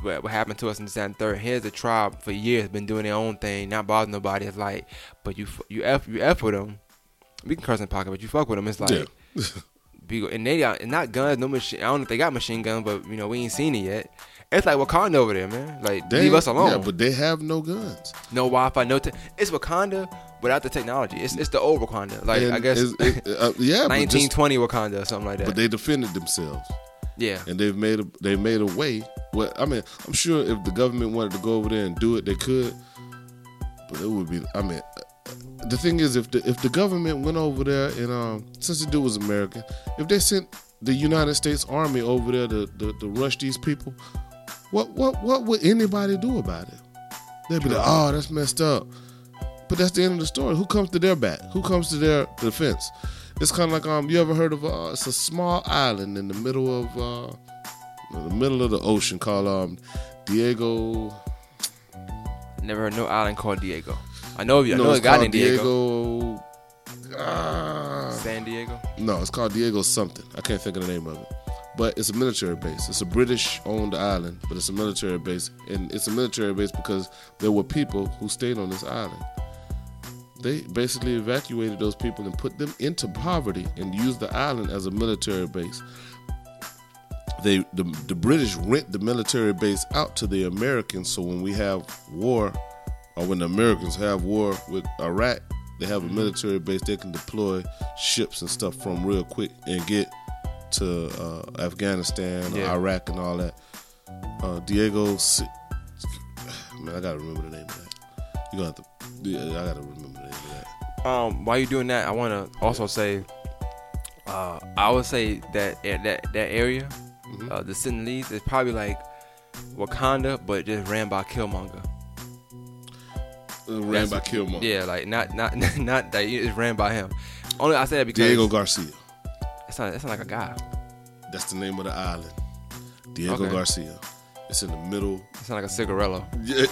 what, what happened to us in the second third. Here's a tribe for years been doing their own thing, not bothering nobody. It's like, but you f- you f you f with them. We can curse in pocket, but you fuck with them. It's like. Yeah. (laughs) be and they got and not guns, no machine. I don't know if they got machine guns, but you know we ain't seen it yet. It's like Wakanda over there, man. Like They- leave us alone. Yeah, but they have no guns. no Wi-Fi, no. Te- it's Wakanda without the technology. It's it's the old Wakanda. Like And I guess it- uh, (laughs) yeah, just, 1920 Wakanda or something like that. but they defended themselves, yeah, and they've made a they made a way. Well, I mean, I'm sure if the government wanted to go over there and do it, they could. But it would be. I mean, the thing is, if the if the government went over there and um, since the dude was American, if they sent the United States Army over there to, to, to rush these people, what what what would anybody do about it? They'd be like, "Oh, that's messed up." But that's the end of the story. Who comes to their back? Who comes to their defense? It's kind of like um, you ever heard of uh, it's a small island in the middle of uh, the middle of the ocean called um, Diego. never heard no island called Diego. I know you. I No, know a it's guy called named Diego. Diego. Ah. San Diego. No, it's called Diego something. I can't think of the name of it. But it's a military base. It's a British owned island, but it's a military base. And it's a military base because there were people who stayed on this island. They basically evacuated those people and put them into poverty and used the island as a military base. They the, the British rent the military base out to the Americans so when we have war or when the Americans have war with Iraq, they have a military base they can deploy ships and stuff from real quick and get to uh, Afghanistan Yeah. Iraq and all that. Uh, Diego, Si- man, I gotta remember the name of that. You gonna have to, yeah, I gotta remember the name of that. Um, while you're doing that, I want to also say, uh, I would say that that that area, Mhm. uh, the Sentinelese, is probably like Wakanda, but just ran by Killmonger. Ran by Killmonger. Yeah, like not not (laughs) not that it's ran by him. Only I say that because Diego Garcia. it's not it's not like a guy. That's the name of the island. Diego Okay. Garcia. It's in the middle. It's not like a cigarello. Yeah,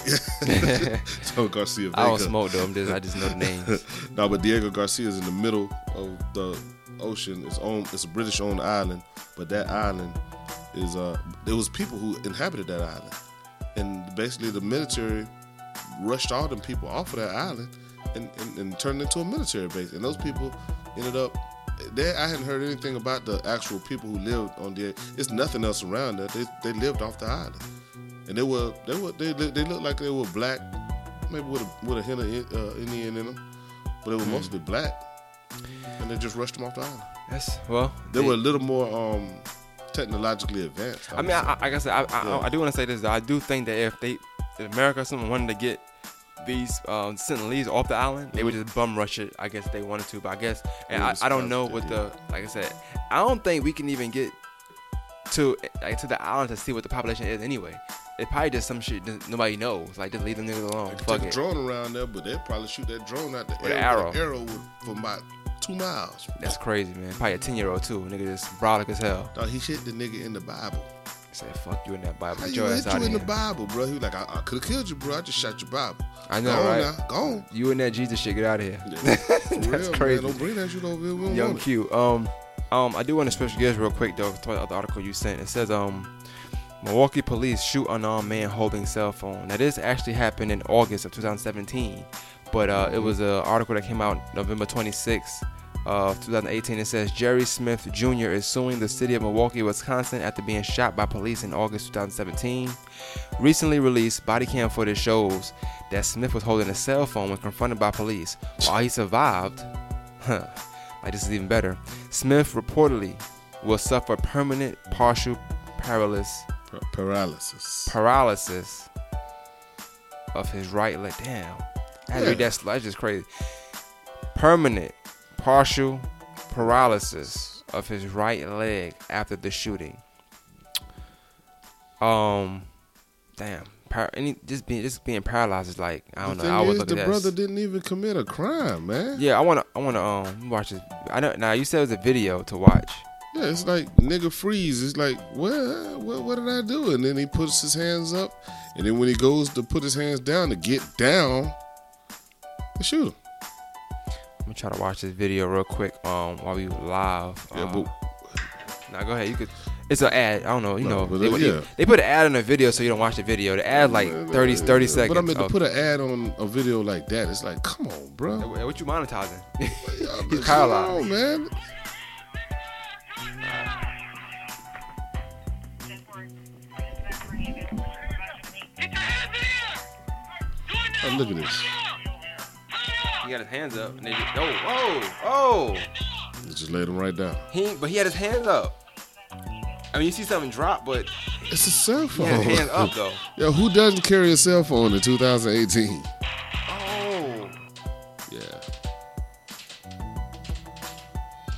(laughs) yeah. so Garcia. I don't smoke though. I'm just I just know the names. (laughs) no, but Diego Garcia is in the middle of the ocean. It's on. It's a British-owned island, but that island is uh. There was people who inhabited that island, and basically the military rushed all them people off of that island and, and, and turned it into a military base. And those people ended up. They, I hadn't heard anything about the actual people who lived on the. It's nothing else around there. They, they lived off the island, and they were they were they they looked like they were black, maybe with a with a hint of uh, Indian in them, but they were mostly black, and they just rushed them off the island. That's well. They were a little more um, technologically advanced. I mean, I, I, like I said, I, I, Yeah. I do want to say this. Though. I do think that if they, if America or something wanted to get these um, Sentinelese off the island, they would just bum rush it. I guess they wanted to, but I guess and I, I don't know what the like I said. I don't think we can even get to like to the island to see what the population is anyway. It probably just some shit that nobody knows. Like just leave them niggas alone. They Fuck take a it. drone around there, but they'll probably shoot that drone out the With an arrow. with arrow with, from about two miles. That's crazy, man. Probably a ten year old too. Nigga just brolic as hell. Dog, he hit the nigga in the Bible. Say fuck you in that Bible. How you hit you in here. the Bible, bro? He was like, I, I could have killed you, bro. I just shot your Bible. I know, Go right? now. Go on. You and that Jesus shit, get out of here. (laughs) For That's real, crazy. Man. Don't bring that shit over here. We Young. Q. Um, um, I do want to switch gears real quick though. To the article you sent, it says um, Milwaukee police shoot unarmed man holding cell phone. Now this actually happened in August of 2017, but uh, it was an article that came out November 26th of 2018. It says Jerry Smith Jr. is suing the city of Milwaukee, Wisconsin, after being shot by police in August 2017. Recently released body cam footage shows that Smith was holding a cell phone when confronted by police. While he survived, (laughs) huh, like this is even better. Smith reportedly will suffer permanent partial paralysis Par- paralysis. paralysis of his right leg. Damn, I had to read that. slow. That's just crazy. Permanent partial paralysis of his right leg after the shooting. Um, damn. Par- any just being just being paralyzed is like I don't the know. I is, the brother didn't even commit a crime, man. Yeah, I wanna I wanna um watch this. I know now you said it was a video to watch. Yeah, it's like nigga freeze. It's like, what, what, what did I do? And then he puts his hands up, and then when he goes to put his hands down to get down, they shoot him. I'm gonna try to watch this video real quick um while we live. Yeah, Uh, but Now go ahead. You could. It's an ad. I don't know. You No, know. They, they- yeah. they put an ad on a video so you don't watch the video. The ad like 30, 30 seconds. But I mean, to put an ad on a video like that, it's like, come on, bro. What you monetizing? (laughs) He's paralyzed. on, man. Oh, look at this. He got his hands up. And they just, oh, whoa, oh. They just laid him right down. He, but he had his hands up. I mean, you see something drop, but It's a cell he phone. had his hands up though. (laughs) Yo, who doesn't carry a cell phone in 2018? Oh. Yeah.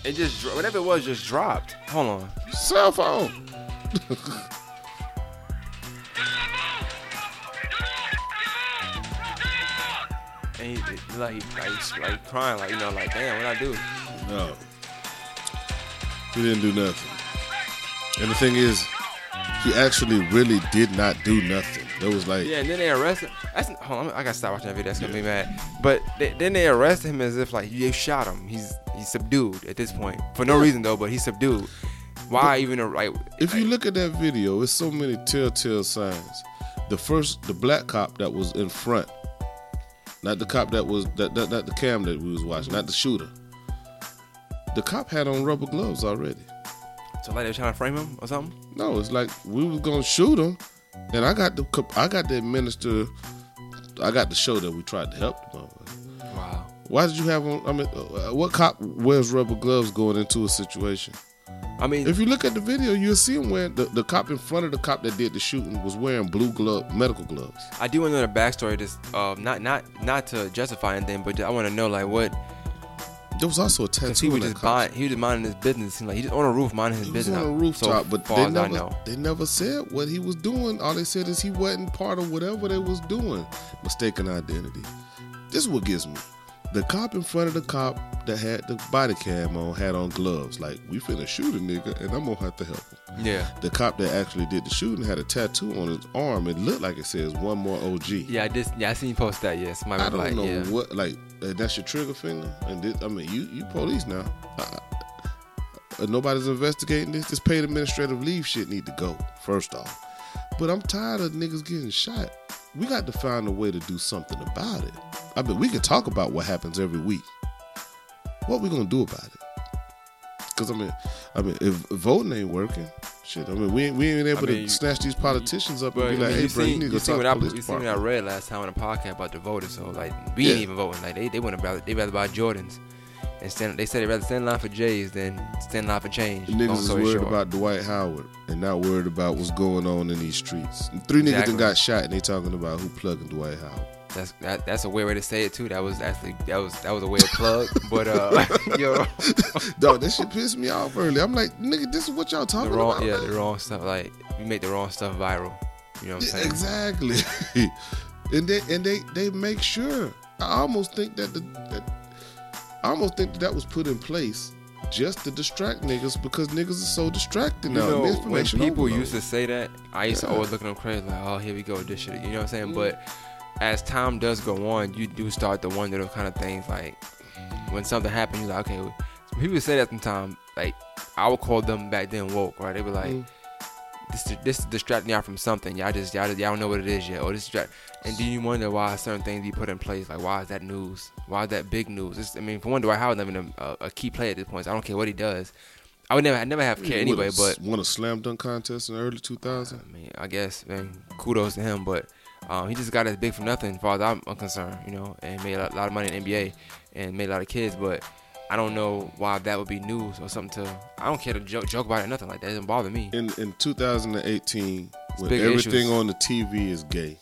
It just whatever it was just dropped. Hold on. Cell phone. And he, he like, like, he's, like crying, like you know, like damn, what I do? No. He didn't do nothing. And the thing is, he actually really did not do nothing. It was like, Yeah, and then they arrested. That's hold on, I gotta stop watching that video. That's gonna be mad. But they, then they arrested him as if like you shot him. He's he's subdued at this point for no reason though. But he's subdued. Why even a- like? if you look at that video, it's so many telltale signs. The first, the black cop that was in front, not the cop that was that, that not the cam that we was watching, not the shooter. The cop had on rubber gloves already. so like they were trying to frame him or something. No, it's like we was gonna shoot him, and I got the I got the minister, I got the show that we tried to help the motherfucker. Wow. Why did you have on? I mean, uh, what cop wears rubber gloves going into a situation? I mean, If you look at the video, you'll see him wearing the, the cop in front of the cop that did the shooting was wearing blue glove medical gloves. I do want to know the backstory. Just uh, not not not to justify anything, but I want to know like what. There was also a tattoo. He was just buying. He was just minding his business. Like he just on a roof minding his He was business. on a rooftop, so but they never they never said what he was doing. All they said is he wasn't part of whatever they was doing. Mistaken identity. This is what gives me. The cop in front of the cop that had the body cam on had on gloves. Like we finna shoot a nigga, and I'm gonna have to help him. Yeah. The cop that actually did the shooting had a tattoo on his arm. It looked like it says "One More OG." Yeah, I just yeah I seen you post that. Yes, my I don't like know yeah. what like uh, that's your trigger finger, and this, I mean you you police now. Uh, uh, nobody's investigating this. This paid administrative leave shit need to go first off. But I'm tired of niggas getting shot. We got to find a way to do something about it. I mean, we can talk about what happens every week. What we gonna do about it? Because I mean, I mean, if voting ain't working, shit. I mean, we ain't, we ain't able I mean, to you- snatch these politicians up But and be like, hey, you bro, you need to you go seen talk what to police you seen what I read last time on the podcast about the voters. So like we ain't even voting. Like they they wouldn't rather they rather buy Jordans. And stand. They said they'd rather stand in line for J's than stand in line for change. The niggas is worried short. about Dwight Howard and not worried about what's going on in these streets. Three niggas Exactly. that got shot and they talking about who plugging Dwight Howard. That's that, that's a weird way to say it too. That was actually that was that was a weird plug, (laughs) but uh, (laughs) yo, Dog, that shit pissed me off early. I'm like, nigga, this is what y'all the talking wrong about. yeah man? the wrong stuff. Like we make the wrong stuff viral. You know what I'm saying? Exactly. (laughs) and they and they they make sure. I almost think that the that, I almost think that, that was put in place just to distract niggas because niggas are so distracted You now. know, when people overload. used to say that, I used to always look at them crazy, like, oh, here we go, with this shit. You know what I'm saying? Mm. But as time does go on, you do start to wonder those kind of things. Like when something happens, you're like, okay. well, people say that sometimes. Like I would call them back then woke, right? They were like, Mm. this this is distracting y'all from something. Y'all just y'all, y'all don't know what it is yet, or this distract. And do you wonder why certain things be put in place? Like why is that news? Why is that big news? It's, I mean, for one, Dwight Howard not even a, a key player at this point. So I don't care what he does. I would never, I never have care anyway. But won a slam dunk contest in the early 2000s. I mean, I guess, man, kudos to him. But um, he just got as big for nothing, as far as I'm concerned, you know, and made a lot, lot of money in the NBA and made a lot of kids. But I don't know why that would be news or something to. I don't care to joke, joke about it, nothing like that. It doesn't bother me. In in 2018, when everything issues. on the TV is gay,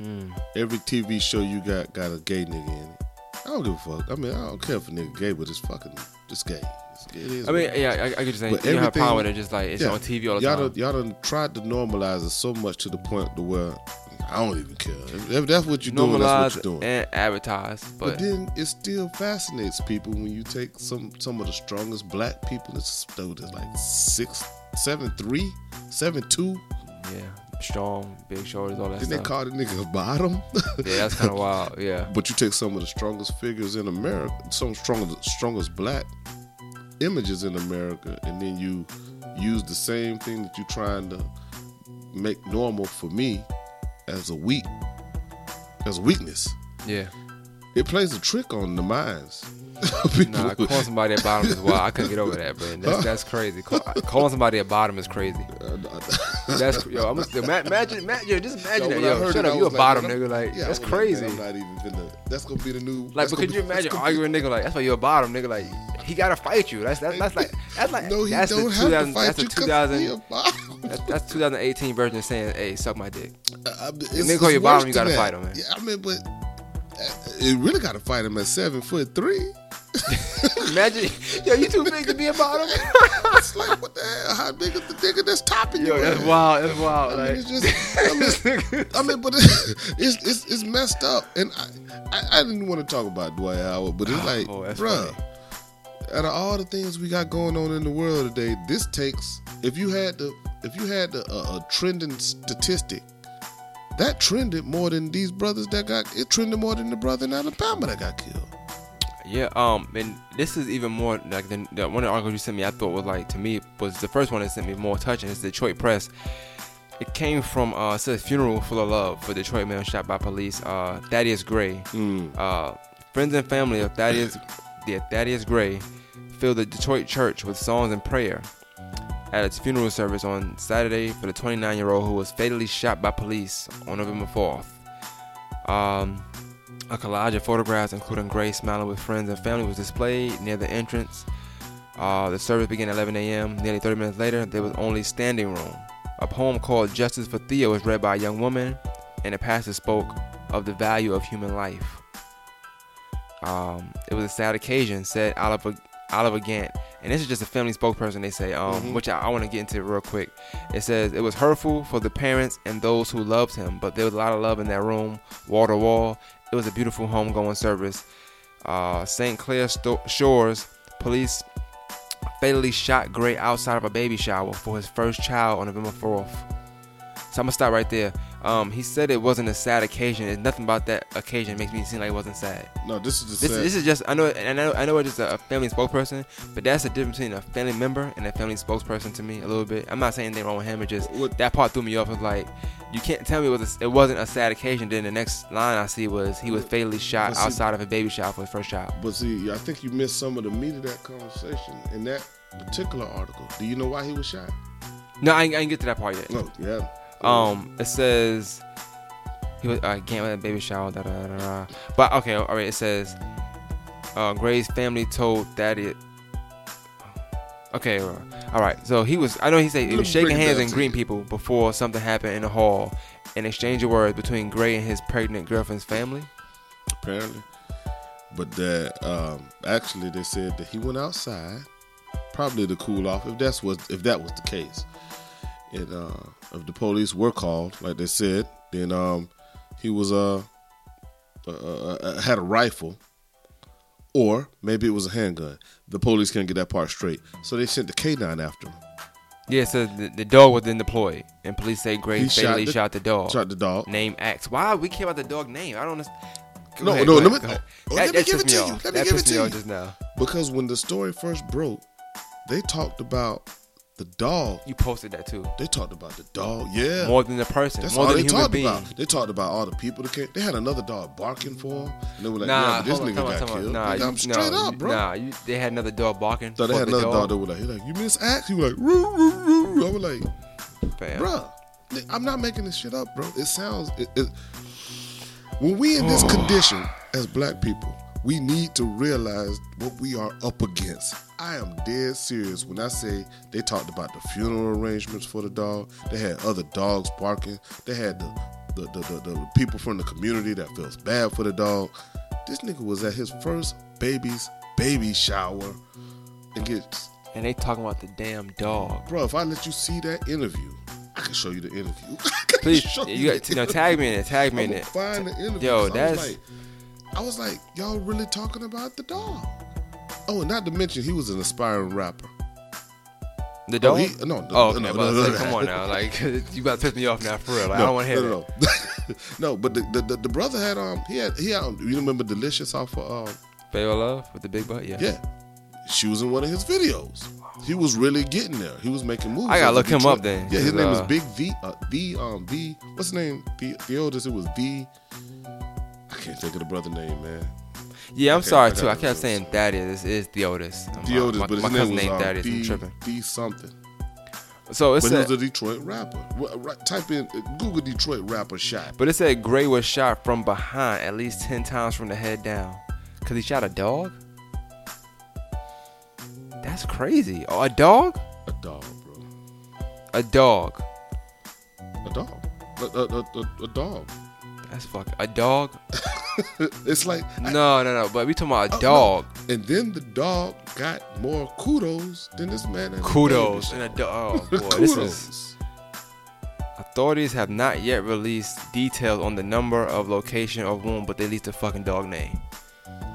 Mm. every TV show you got got a gay nigga in it. I don't give a fuck. I mean, I don't care if a nigga gay, but it's fucking it's gay. It's, it is. I mean, what it is. yeah, I, I get you saying. But You don't have a problem everything- it, just like it's Yeah. on TV all the y'all time. Done, y'all done tried to normalize it so much to the point to where I don't even care. If, that's what you're doing, that's what you're doing. and advertise, But but, then it still fascinates people when you take some some of the strongest black people. It's it's like six, seven, three, seven, two. yeah, strong, big shoulders, all that they stuff. call the nigga a bottom. (laughs) yeah, that's kind of wild. (laughs) Yeah, But you take some of the strongest figures in America, some strongest strongest black images in America, and then you use the same thing that you're trying to make normal for me as a weak as a weakness. yeah. It plays a trick on the minds. Nah, calling somebody a bottom is wild. I couldn't get over that, man. That's that's crazy. Call, (laughs) calling somebody a bottom is crazy. That's yo. I'm ima- imagine, imagine, yo, just imagine So that. Yo, shut it, up. You a like, bottom nigga. Like Yeah, that's like, crazy. I'm not even gonna. That's gonna be the new. Like, but could you imagine arguing nigga like that's why you're a bottom nigga? Like he gotta fight you. That's that's, that's like that's like No, he that's don't the have 2000 to fight that's the you 'cause he 2000 that's, that's 2018 version of saying hey suck my dick. It's, nigga call you bottom, you gotta fight him, man. Yeah, I mean, but uh, it really got to fight him at seven foot three. (laughs) Imagine (laughs) yo you too big to be a bottom. (laughs) It's like what the hell? How big is the nigga that's topping you? yo that's wild. That's I wild. mean, Like it's just. I mean, I mean, but it's, it's it's messed up, and I, I I didn't want to talk about Dwight Howard, but it's like, Oh, funny. out of all the things we got going on in the world today, this takes. If you had the if you had the uh, a trending statistic, that trended more than these brothers that got it trended more than the brother in Alabama that got killed. Yeah, um, and this is even more like the, the one of the articles you sent me. I thought was like to me was the first one that sent me more touching. It's Detroit Press. It came from uh, it says funeral full of love for Detroit man shot by police. Uh, Thaddeus Gray. Mm. Uh, friends and family of Thaddeus, yeah, Thaddeus Gray, filled the Detroit church with songs and prayer at its funeral service on Saturday for the 29-year-old who was fatally shot by police on November 4th. Um, a collage of photographs, including Gray smiling with friends and family, was displayed near the entrance. Uh, the service began at 11 a.m. Nearly 30 minutes later, there was only standing room. A poem called "Justice for Theo" was read by a young woman, and the pastor spoke of the value of human life. Um, it was a sad occasion, said Oliver Oliver Gant, and this is just a family spokesperson. They say, um, Mhm. which I, I want to get into real quick. It says it was hurtful for the parents and those who loved him, but there was a lot of love in that room, wall to wall. It was a beautiful homegoing service. Uh, St. Clair Sto- Shores police fatally shot Gray outside of a baby shower for his first child on November 4th. So I'm gonna stop right there. Um, he said it wasn't a sad occasion. It's nothing about that occasion makes me seem like it wasn't sad. No, this is just This, sad- this is just I know and I know I know it's just a family spokesperson, but that's the difference between a family member and a family spokesperson to me a little bit. I'm not saying anything wrong with him. It just What- that part threw me off. It's like you can't tell me it was a, it wasn't a sad occasion. Then the next line I see was he was fatally shot see- outside of a baby shop for his first child. But see, I think you missed some of the meat of that conversation in that particular article. Do you know why he was shot? No, I, ain't- I didn't get to that part yet. No, yeah. Um, it says he was I can't let a baby shower. Da, da, da, da. But okay, all right. It says uh, Gray's family told Thaddeus. Okay, all right. So he was. I know he said he was shaking hands and greeting people before something happened in the hall. An exchange of words between Gray and his pregnant girlfriend's family. apparently. But that um, actually they said that he went outside, probably to cool off. If that's what if that was the case, and uh, if the police were called, like they said, then um, he was uh, uh, uh, had a rifle, or maybe it was a handgun. The police couldn't get that part straight, so they sent the canine after him. Yeah, so the, the dog was then deployed, and police say Gray He shot the- shot the dog. Shot the dog. Name Axe. Why we care about the dog name? I don't understand. Go No, ahead, no, go let ahead, me- go oh, That, let me give it to you. Let me that give it to you. just now. Because when the story first broke, they talked about the dog. You posted that too. They talked about the dog. Yeah. More than the person. That's more all than they human talked being. about. They talked about all the people that came. They had another dog barking for him. And they were like, nah, yeah, this on, nigga on, got killed. Nah, you, I'm straight no, up, bro. Nah, you, they had another dog barking. So they had the another dog. that was like, he like, you miss Axe? He was like, roo, roo, roo. I was like, Fam. bruh, I'm not making this shit up, bro. It sounds, it, it, when we in this (sighs) condition as black people, we need to realize what we are up against. I am dead serious when I say they talked about the funeral arrangements for the dog. They had other dogs barking. They had the the, the, the, the people from the community that feels bad for the dog. This nigga was at his first baby's baby shower and get And they talking about the damn dog. bro. If I let you see that interview, I can show you the interview. (laughs) Please, show you got the no tag me in it. Tag me in it. Find the interview. Yo, was that's- like, I was like, y'all really talking about the dog? Oh, and not to mention he was an aspiring rapper. The Oh, dog. he, no, no, oh, okay. no, no, no, come on now, like (laughs) you about to piss me off now for real. Like, I don't want to hear no, no, no. (laughs) no, but the, the, the the brother had um he had he had um, you remember Delicious off of um Baby Love with the big butt. Yeah. yeah she was in one of his videos. He was really getting there. He was making moves. I gotta look him up then, Yeah, his 'cause, name is uh, Big V. Uh, v um V. What's his name? The the oldest. It was V. Can't think of the brother name, man. Yeah, I'm Okay, sorry I too. I kept saying Thaddeus. This is Theodis. Theodis, my, but his my name was named um, Thaddeus. I'm D, tripping. D something. So it But he was a Detroit rapper. Well, right, type in uh, Google Detroit rapper shot. but it said Gray was shot from behind at least ten times from the head down, cause he shot a dog. That's crazy. Oh, a dog? A dog, bro. A dog. A dog. A, a, a, a dog. That's fuck. A dog? (laughs) It's like No, no, no. But we talking about Oh, a no. dog. And then the dog got more kudos than this man. the Kudos and a dog. Oh (laughs) boy, this is. Authorities have not yet released details on the number of location of wound, but they released the fucking dog name.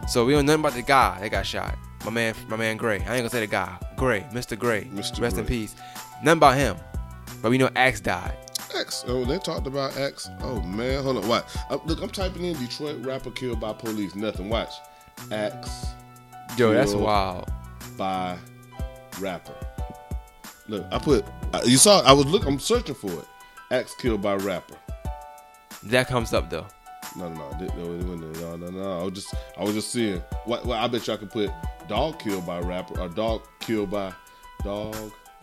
So we don't know nothing about the guy that got shot. My man, my man Gray. I ain't gonna say the guy. Gray, Mr. Gray. Mr. Rest in peace. Nothing about him. But we know Axe died. X. Oh, they talked about X. Oh man, hold on. Watch. Uh, look, I'm typing in Detroit rapper killed by police. Nothing. Watch. X Yo, that's wild. by rapper. Look, I put. Uh, you saw. I was look. I'm searching for it. X killed by rapper. That comes up though. No, no, no, no, no, no, no. I was just, I was just seeing. What? Well, I bet y'all could put dog killed by rapper or dog killed by dog.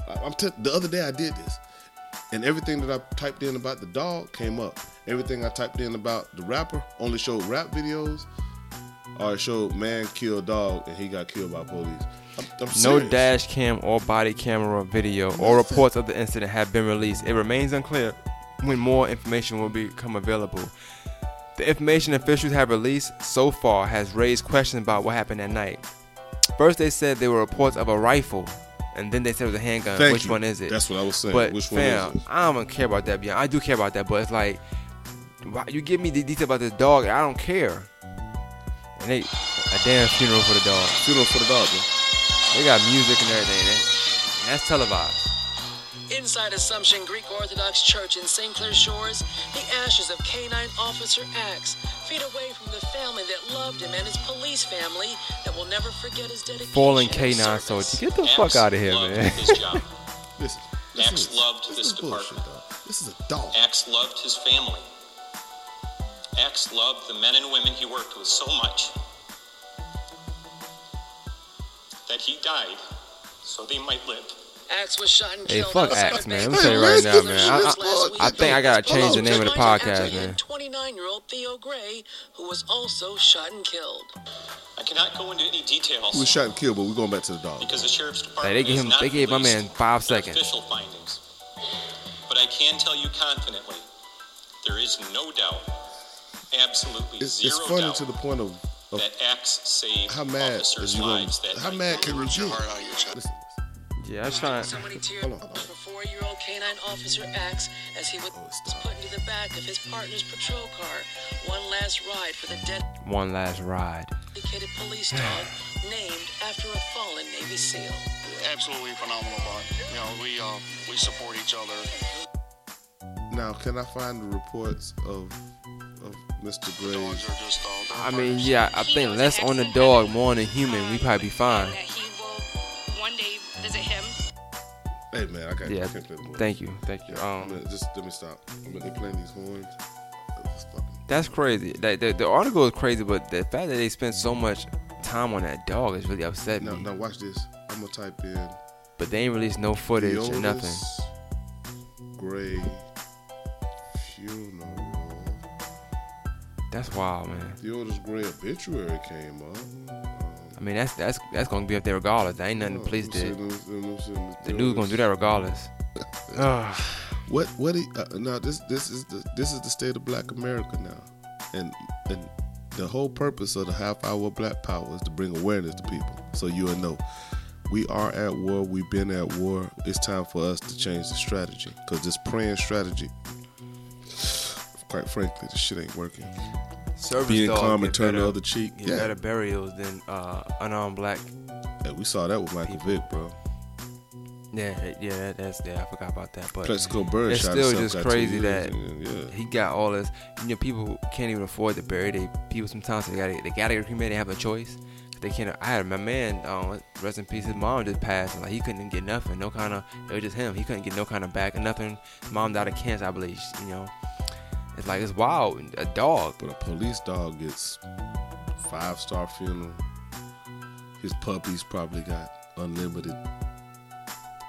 I, I'm t- the other day I did this, and everything that I typed in about the dog came up. Everything I typed in about the rapper only showed rap videos, or it showed man killed dog and he got killed by police. I'm, I'm No dash cam or body camera video or reports of the incident have been released. It remains unclear when more information will become available. The information officials have released so far has raised questions about what happened that night. First, they said there were reports of a rifle, and then they said it was a handgun. Thank Which you. one is it? That's what I was saying. But Which one fam, is it? I don't care about that. Beyond, I do care about that, but it's like why- you give me the detail about this dog, and I don't care. And they a damn funeral for the dog. Funeral for the dog. Man. They got music and everything, and that's televised. Inside Assumption Greek Orthodox Church in St. Clair Shores, the ashes of Canine Officer Axe feet away from the family that loved him and his police family that will never forget his dedication. Fallen canine service. soldier. Get the Axe fuck out of here, loved man. his job. Listen, (laughs) listen Axe to this. loved This this is bullshit, department. dog. This is a dog. Axe loved his family. Axe loved the men and women he worked with so much that he died so they might live. Axe was shot and Hey, killed. fuck Axe, man. Let me tell you right now, man. I- I- I think I gotta change the name of the Just like to podcast, man. 29-year-old Theo Gray, who was also shot and killed. I I cannot go into any details He was shot and killed, but we're going back to the dog. because the sheriff's department Hey, they gave him- they gave my man five seconds. Official findings, but I can tell you confidently, there is no doubt, absolutely It's, zero it's funny doubt to the point of, of that Axe saved how mad officers' is you gonna, lives that how mad can you Ripped your get? heart out of your chest. Listen, Yeah, I was trying. Somebody teared Hold on, up on. a four-year-old canine officer Axe as he was Oh, put into the back of his partner's patrol car. One last ride for the One last ride. dedicated police dog named after a fallen Navy SEAL. Absolutely phenomenal, bud. You know, we uh, we support each other. now, can I find the reports of of Mr. Dogs Gray's? are just. Uh, I mean, yeah, I think less on the dog, more on the human. We probably be fine. One day visit him. Hey man, I got Yeah, I can't play the movie. thank you, thank you. I'm Um, gonna- just let me stop. I mean, they playing these horns. It's that's crazy. That the, the article is crazy, but the fact that they spent so much time on that dog is really upset Now, me. now watch this. I'm gonna type in But they ain't released no footage or nothing. Theodis Gray funeral. That's wild, man. Theodis Gray obituary came up. I mean, that's that's that's gonna be up there regardless. That ain't nothing the police let me see, did. let me see, let me see, let me The see. dude's gonna do that regardless. Ugh. (sighs) What what he uh, now this this is the this is the state of Black America now, and and the whole purpose of the half hour Black Power is to bring awareness to people, so you will know we are at war. We've been at war. It's time for us to change the strategy because this praying strategy, (sighs) quite frankly, this shit ain't working. Service Being dog calm and turn the other cheek. Get Yeah, better burials than uh, unarmed black. Hey, we saw that with Michael Vick, bro. Yeah, yeah, that, that's yeah. I forgot about that, but Plaxico Burress it's still just crazy that and, yeah. he got all this. You know, people can't even afford to bury their people. Sometimes they got to they got to get cremated. They have a choice. They can't. I had my man. Um, rest in peace. His mom just passed. Like he couldn't get nothing. No kind of. It was just him. He couldn't get no kind of back nothing. His mom died of cancer, I believe. You know, it's like it's wild. A dog. But a police dog gets five star funeral. His puppies probably got unlimited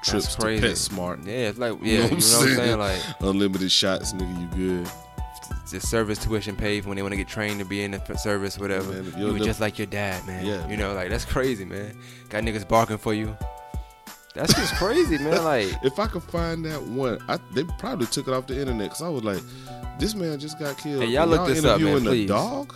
trips That's to. PetSmart. Yeah, it's like You yeah. know You know what I'm saying? saying? Like Unlimited shots, nigga, you good. the service tuition paid for when they want to get trained to be in the service, whatever. Man, you were just like your dad, man. Yeah. You know, like that's crazy, man. Got niggas barking for you. That's just crazy, man. Like, (laughs) If I could find that one, I, they probably took it off the internet because I was like, this man just got killed. Hey, y'all and look this up, man, interviewing the please. dog?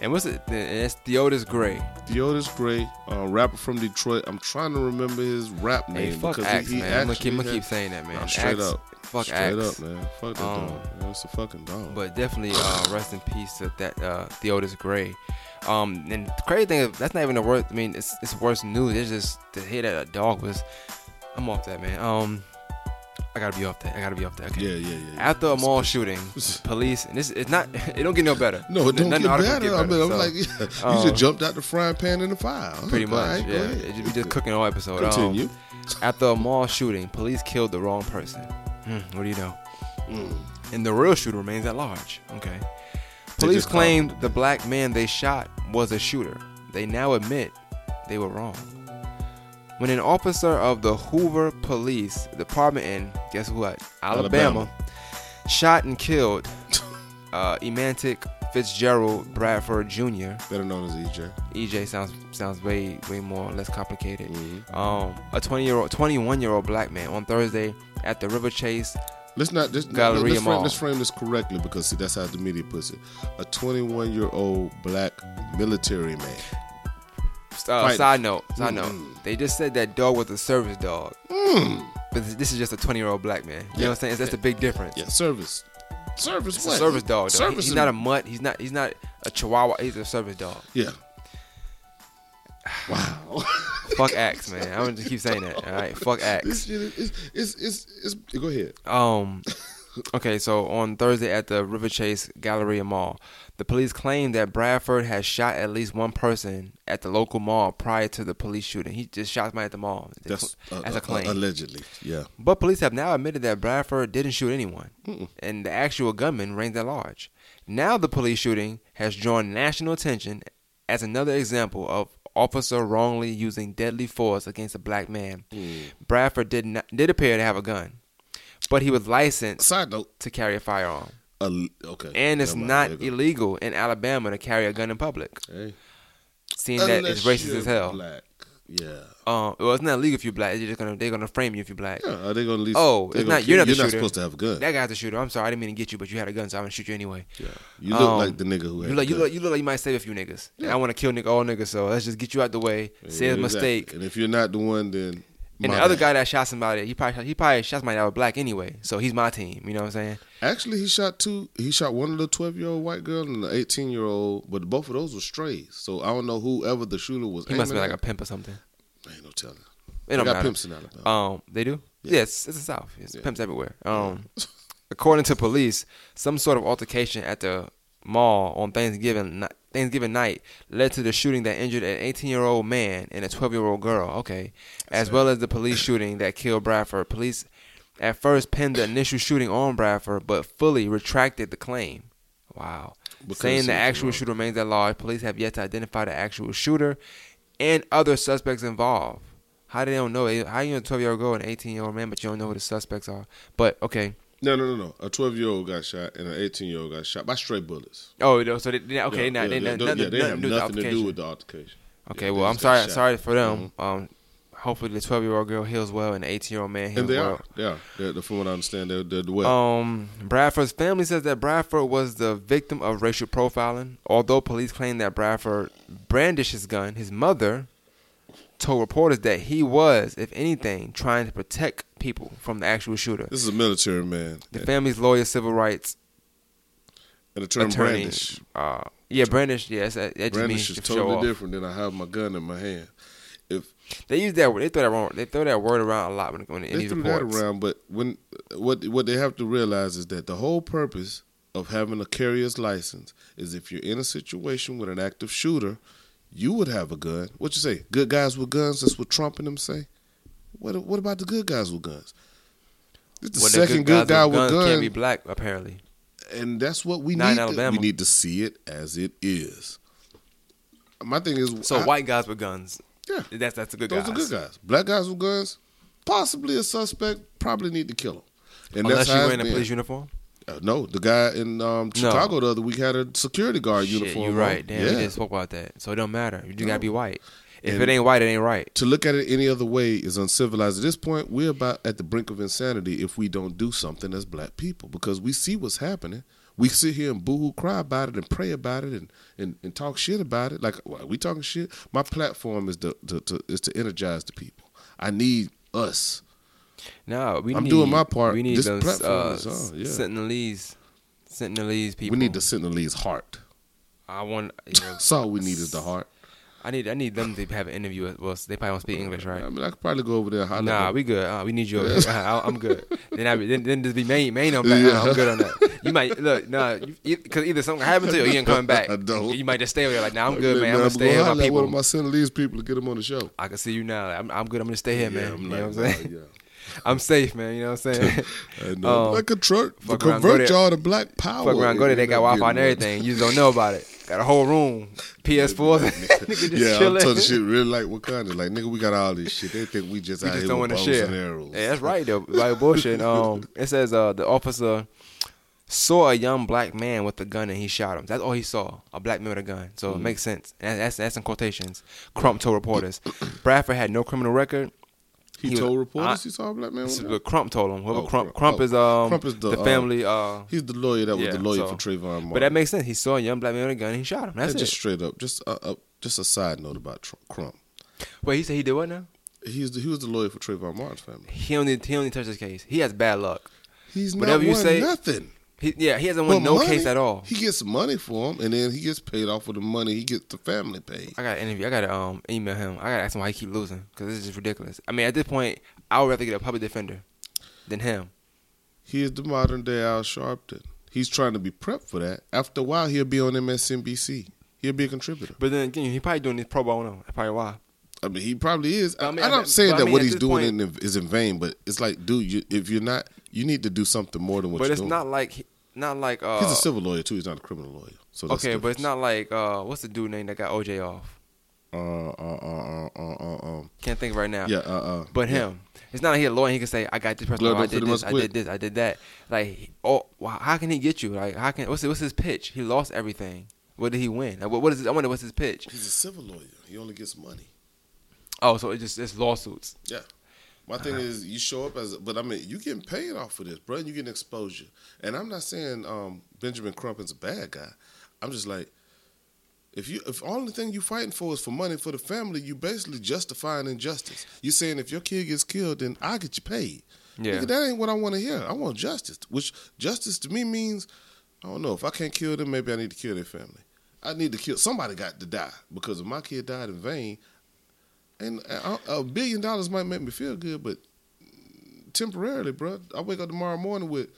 and what's it? It's Theodis Gray. Theodis Gray, uh, rapper from Detroit. I'm trying to remember his rap Hey, name fuck because Axe, he, he man. I'm gonna keep, I'm gonna keep saying that, man. Nah, straight Axe, up. Fuck Straight Axe. up, man. Fuck that Um, dog. Man, it's a fucking dog. But definitely, uh, rest in peace to that uh, Theodis Gray. Um, and the crazy thing, is, that's not even the worst. I mean, it's it's worse news. It's just to hear that a dog was. I'm off that, man. Um, I gotta be off that. I gotta be off that. Okay. yeah, yeah, yeah. yeah. After a mall shooting, police and this it's not. (laughs) It don't get no better. No, it don't get the articles better. I mean, I'm so, like, yeah, (laughs) you um, just jumped out the frying pan in the fire. Pretty like, much. right, yeah, it just, we just cooking all episode. Um, Continue. after a mall shooting, police killed the wrong person. Hmm, what do you know? Mm. And the real shooter remains at large. Okay. Police claimed the black man they shot was a shooter. They now admit they were wrong. When an officer of the Hoover Police Department in guess what? Alabama, Alabama. shot and killed (laughs) uh, Emantic Fitzgerald Bradford Jr. Better known as EJ. EJ sounds sounds way way more less complicated. Mhm. Um, a 20 year old, 21 year old black man on Thursday at the River Chase. Let's not just let's frame, let's frame this correctly because see that's how the media puts it. A 21 year old black military man. Uh, side note, side note. Mm. They just said that dog was a service dog, but this is just a 20 year old black man. You know what I'm saying? That's a big difference. Yeah, service. Service. Service dog. Though. Service. he's not a mutt. He's not. He's not a Chihuahua. He's a service dog. Yeah. Wow. Fuck Axe, man. I'm gonna just keep saying that. All right. Fuck Axe. it's, it's, it's, it's, go ahead. Um. Okay, so on Thursday at the River Chase Galleria Mall, the police claimed that Bradford had shot at least one person at the local mall prior to the police shooting. He just shot somebody at the mall. That's uh, That's a uh, claim. allegedly. Yeah. But police have now admitted that Bradford didn't shoot anyone, and the actual gunman reigns at large. Now the police shooting has drawn national attention as another example of officer wrongly using deadly force against a black man. Bradford did not did appear to have a gun, but he was licensed Side note. to carry a firearm, Uh, okay. and it's Never not There illegal in Alabama to carry a gun in public. Hey. seeing that it's racist as hell. Black. Yeah. Um, well, it's not legal if you're black. They're just gonna they're gonna frame you if you're black. Yeah, are they gonna least? Oh, it's not- you're not You're not supposed to have a gun. That guy's a shooter. I'm sorry, I didn't mean to get you, but you had a gun, so I'm gonna shoot you anyway. yeah. You look Um, like the nigga who had You look, you look, you look like you might save a few niggas. And I want to kill nigga, all niggas. So let's just get you out the way. Yeah, Say a exactly. mistake. And if you're not the one, then And the other guy that shot somebody, he probably shot, he probably shot somebody that was black anyway. So he's my team. You know what I'm saying? Actually, he shot two. He shot one little twelve year old white girl and an eighteen year old, but both of those were strays. So I don't know whoever the shooter was. He must be like a pimp or something. Ain't no telling. It don't They got matter. pimps in Alabama. Um, they do. Yeah. Yes, it's the South. It's Yeah. pimps everywhere. Um, according to police, some sort of altercation at the mall on Thanksgiving ni- Thanksgiving night led to the shooting that injured an 18 year old man and a 12 year old girl. Okay, as well as the police shooting that killed Bradford. Police at first pinned the initial shooting on Bradford, but fully retracted the claim. Wow. Because Saying the actual shooter remains at large, police have yet to identify the actual shooter and other suspects involved. How do they don't know? How you a 12 year old girl and 18 year old man, but you don't know who the suspects are? But okay. No, no, no, no. A twelve year old got shot and an eighteen year old got shot by stray bullets. Oh, no, so they, okay, Yeah, they not, yeah, they yeah, nothing, yeah, they nothing have to do with the nothing to do with the altercation. Okay, Yeah, well, I'm sorry, sorry for them. Mhm. Um, hopefully the 12 year old girl heals well and the 18 year old man heals And they well. are. Are. They're, from what I understand, they're, they're well. Um, Bradford's family says that Bradford was the victim of racial profiling. Although police claim that Bradford brandished his gun, his mother told reporters that he was, if anything, trying to protect people from the actual shooter. this is a military man. The family's lawyer, civil rights and the term attorney, brandish. uh, yeah, brandish, yes, that, that Brandish means is to totally different than I have my gun in my hand. They use that word. They throw that wrong. They throw that word around a lot when, when in they these threw that around, but when what what they have to realize is that the whole purpose of having a carrier's license is if you're in a situation with an active shooter, you would have a gun. What you say? Good guys with guns. That's what Trump and them say. What what about the good guys with guns? This the Well, the second good, guy with with guns can't be black apparently. and that's what we Not in need. To, we need to see it as it is. My thing is, So I- white guys with guns. Yeah. That's that's the good. Those guys. are good guys. Black guys with guns, possibly a suspect. Probably need to kill them. And Unless you're wearing a police uniform. Uh, no, the guy in um, No. Chicago the other week had a security guard Shit, uniform. you on. right. Damn, yeah. we just spoke about that. So it don't matter. You just gotta be white. If And- it ain't white, it ain't right. To look at it any other way is uncivilized. At this point, we're about at the brink of insanity if we don't do something as black people because we see what's happening. We sit here and boo-hoo cry about it and pray about it and, and, and talk shit about it. Like why, we talking shit. My platform is to, to, to is to energize the people. I need us. No, we I'm need, doing my part. We need This those platform uh, is on, yeah. Sentinelese, Sentinelese people. We need the Sentinelese heart. I want. You know, That's all we need is the heart. I need. I need them to have an interview. With, well, they probably don't speak English, right? I mean, I could probably go over there. Holler Nah, we good. Uh, we need you. Over here. I, (laughs) I'm good. Then I be, then, then just be main main on back. Yeah. I'm good on that. You might look nah, because either something happened to you, or you ain't coming (laughs) back. I don't. You might just stay over there like, nah, I'm Like, good, man. I'm I'm gonna stay here with my at one of people. my Sentinelese people to get them on the show. I can see you now. I'm, I'm good. I'm gonna stay here, man. I'm you like, know what I'm saying? nah, (laughs) I'm safe, man. You know what I'm saying? And, uh, Um, like a truck. convert there. y'all to black power. Fuck around, go there. They got Wi-Fi and everything. You just don't know about it. Got a whole room, PS4. (laughs) Nigga just (laughs) yeah, I'm chilling. talking shit really like Wakanda. Like nigga, we got all this shit. They think we just We out just here don't with want to bows share. and arrows. Yeah, that's right though. Like bullshit. Um, it says uh the officer saw a young black man with a gun and he shot him. That's all he saw. A black man with a gun. So Mm-hmm. it makes sense. And that's that's in quotations. Crump told reporters. (clears throat) Bradford had no criminal record. He, he was- told reporters I- he saw a black man. With is what gun? Crump told him. Whoever Oh, Crump, Crump. Crump Oh, is um Crump is the, the uh, family. Uh, He's the lawyer that was yeah, the lawyer so- for Trayvon Martin. but that makes sense. He saw a young black man with a gun and he shot him. That's it. just straight up. Just uh, uh, just a side note about Tr- Crump. Wait, he said he did what now? He's the, he was the lawyer for Trayvon Martin's family. He only he only touched his case. He has bad luck. He's not Whatever you say- nothing. He, yeah, he hasn't won Well, no money, case at all. He gets money for him, and then he gets paid off with the money. He gets the family paid. I got to interview. I got to um email him. I got to ask him why he keep losing because this is just ridiculous. I mean, at this point, I would rather get a public defender than him. He is the modern day Al Sharpton. He's trying to be prepped for that. After a while, he'll be on MSNBC. He'll be a contributor. But then again, he probably doing this pro bono. That's probably why. I mean, he probably is. But I mean, am I- not saying but that mean, what he's doing point- in, is in vain, but it's like, dude, you, if you're not, you need to do something more than what but you're it's doing. not like not like uh. he's a civil lawyer too. He's not a criminal lawyer. So that's okay, but it's not like uh, what's the dude name that got OJ off? Uh, uh, uh, uh, uh, uh, um, Can't think right now. yeah, uh, uh, But yeah. him, it's not like he a lawyer. He can say, "I got this person. Oh, I did this. I did this. I did that." Like, oh, how can he get you? Like, how can what's his, what's his pitch? He lost everything. What did he win? Like, what, what is? His, I wonder what's his pitch. He's a civil lawyer. He only gets money. Oh, so it just it's lawsuits. Yeah. My thing Uh-huh. is, you show up as, but I mean, you getting paid off of this, bro. And you getting exposure. And I'm not saying um, Benjamin Crump is a bad guy. I'm just like, if you, if only thing you fighting for is for money for the family, you basically justifying injustice. You saying if your kid gets killed, then I get you paid. Yeah. Nigga, that ain't what I want to hear. I want justice. Which justice to me means, I don't know. If I can't kill them, maybe I need to kill their family. I need to kill somebody. Got to die because if my kid died in vain, and a, a billion dollars might make me feel good, but temporarily, bro. I wake up tomorrow morning with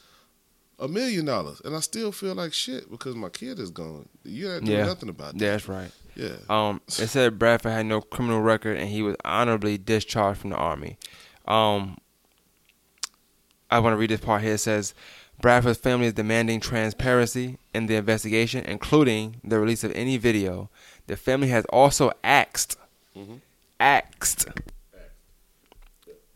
a million dollars, and I still feel like shit because my kid is gone. You ain't doing Yeah, nothing about that. Yeah, that's right. Yeah. Um, it said Bradford had no criminal record and he was honorably discharged from the army. Um, I want to read this part here. It says Bradford's family is demanding transparency in the investigation, including the release of any video. The family has also asked, asked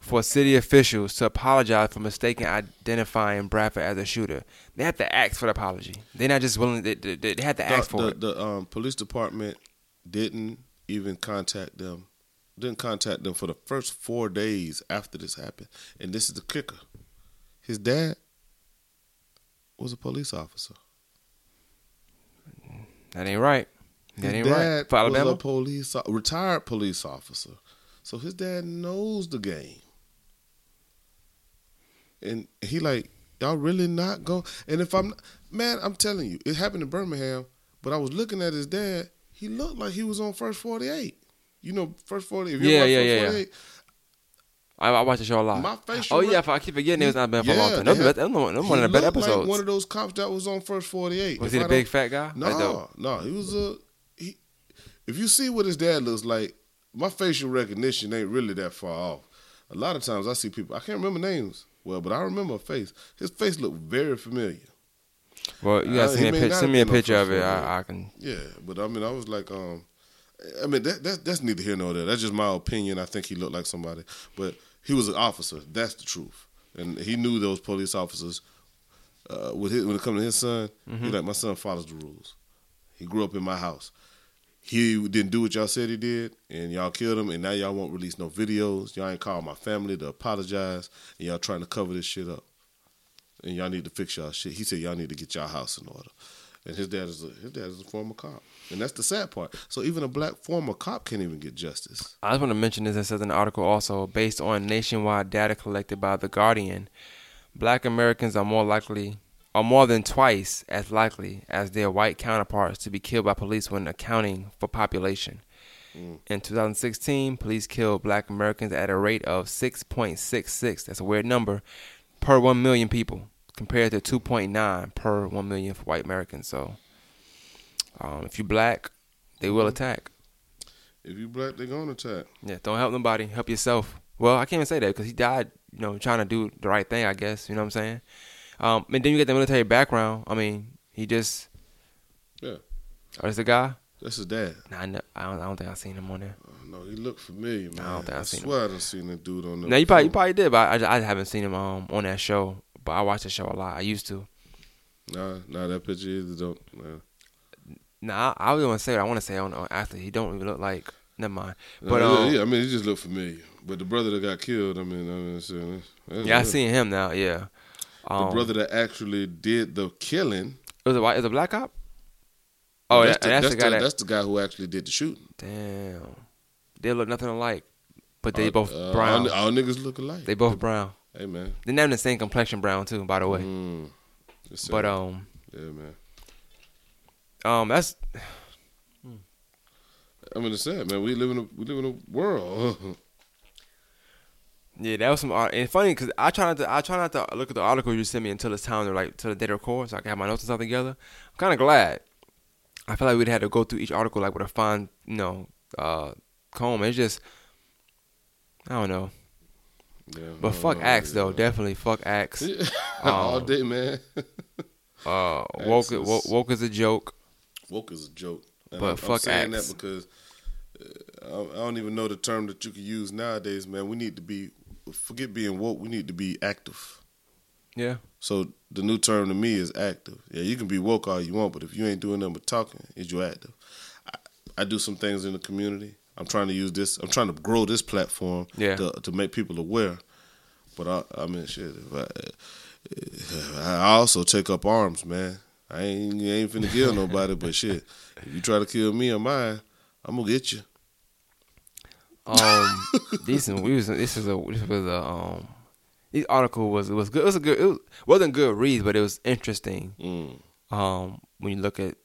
for city officials to apologize for mistaken identifying Bradford as a shooter. They have to ask for the apology. They're not just willing. They, they, they have to ask the, for the, it. the um, police department didn't even contact them. Didn't contact them for the first four days after this happened. And this is the kicker: his dad was a police officer. That ain't right. That His ain't dad right. For Alabama? was a police, retired police officer. So his dad knows the game, and he like y'all really not go. And if I'm man, I'm telling you, it happened in Birmingham. But I was looking at his dad. He looked like he was on first forty eight. You know, first forty. If you Yeah, yeah, yeah, yeah. 48, I, I watch the show a lot. My facial oh yeah, I keep forgetting it was not been for a long time. he one of the better looked like episodes. one of those cops that was on first forty eight. was he the big fat guy? No, the- no, he was a. If you see what his dad looks like, my facial recognition ain't really that far off. A lot of times I see people I can't remember names well, but I remember a face. His face looked very familiar. well, you gotta Uh, send me a. Send me a have been on picture of it. I, I can. Yeah, but I mean, I was like, um, I mean, that, that's that's neither here nor there. That's just my opinion. I think he looked like somebody, but he was an officer. That's the truth, and he knew those police officers. Uh, with his, when it comes to his son, he like my son follows the rules. He grew up in my house. He didn't do what y'all said he did, and y'all killed him. And now y'all won't release no videos. Y'all ain't called my family to apologize, and y'all trying to cover this shit up. And y'all need to fix y'all shit. He said y'all need to get y'all house in order. And his dad is a, his dad is a former cop, and that's the sad part. So even a black former cop can't even get justice. I just want to mention this. It says in the article also, based on nationwide data collected by the Guardian, Black Americans are more likely, are more than twice as likely as their white counterparts to be killed by police when accounting for population. In 2016, police killed Black Americans at a rate of 6.66. That's a weird number per one million people, compared to 2.9 per one million for white Americans. So, um, if you're black, they will attack. If you're black, they're gonna attack. Yeah, don't help nobody. Help yourself. Well, I can't even say that because he died, you know, trying to do the right thing. I guess you know what I'm saying. Um, and then you get the military background. I mean, he just. Yeah. Oh, is the guy? That's his dad. Nah, I, know, I don't. I don't think I've seen him on there. No, he looked familiar, man. I don't think I I've seen him. swear I done seen that dude on there. No, you probably you probably did, but I, I, I haven't seen him um on that show. But I watch the show a lot. I used to. Nah, nah, that picture either don't. Nah. Nah, I, I want to say what I want to say on, on athlete. He don't even look like. Never mind. But yeah, um, yeah, I mean, he just looked familiar. But the brother that got killed, I mean, I mean, it's, uh, that's- yeah, I seen him now. Yeah. The Um, brother that actually did the killing. it was a white. Is a black cop? Oh, that's, that, the, that's, that's the guy that. that's the guy who actually did the shooting. Damn. They look nothing alike, but they Uh, both uh, brown. All, all niggas look alike. They both brown. Hey man, They have the same complexion brown too, by the way. Mm, But um, yeah, man. um, that's (sighs) I'm mean, it's sad, man. We live in a we live in a world. (laughs) yeah, that was some art. And funny because I try not to I try not to look at the article you sent me until it's time to like to the day to record, so I can have my notes and stuff together. I'm kind of glad. I feel like we'd had to go through each article like with a fine, you know, uh, comb. It's just I don't know. yeah, But fuck Axe though, definitely fuck Axe. (laughs) all Um, day, man. (laughs) Uh, woke, is- woke woke is a joke. Woke is a joke. And But I'm, I'm fuck saying Axe. that because uh, I I don't even know the term that you could use nowadays, man. We need to be forget being woke. We need to be active. Yeah. So the new term to me is active. Yeah, you can be woke all you want, but if you ain't doing nothing but talking, is you active? I, I do some things in the community. I'm trying to use this. I'm trying to grow this platform Yeah. to, to make people aware. But I, I mean, shit. If I, eh, eh, I also take up arms, man. I ain't ain't finna kill nobody, but shit. If you try to kill me or mine, I'm gonna get you. Um, decent. We was this is a this was a um. This article was it was good. It was a good. It was, wasn't good read, but it was interesting. Mm. Um, when you look at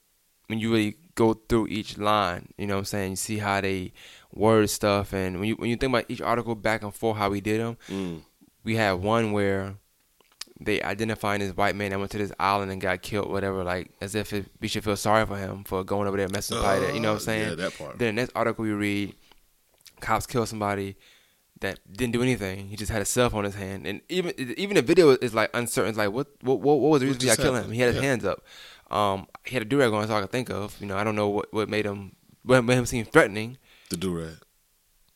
when you really go through each line, you know what I'm saying. You see how they word stuff, and when you when you think about each article back and forth, how we did them. Mm. We had one where they identifying this white man that went to this island and got killed, whatever, like as if it, we should feel sorry for him for going over there and messing with somebody. You know what I'm Uh, saying? yeah, that part. Then the next article we read, cops kill somebody that didn't do anything. He just had a cell phone in his hand, and even even the video is like uncertain. It's like what what what, was the reason for killing him? He had his Yeah. hands up. Um, he had a durag on. That's all I could think of. You know, I don't know what what made him what made him seem threatening. The do rag.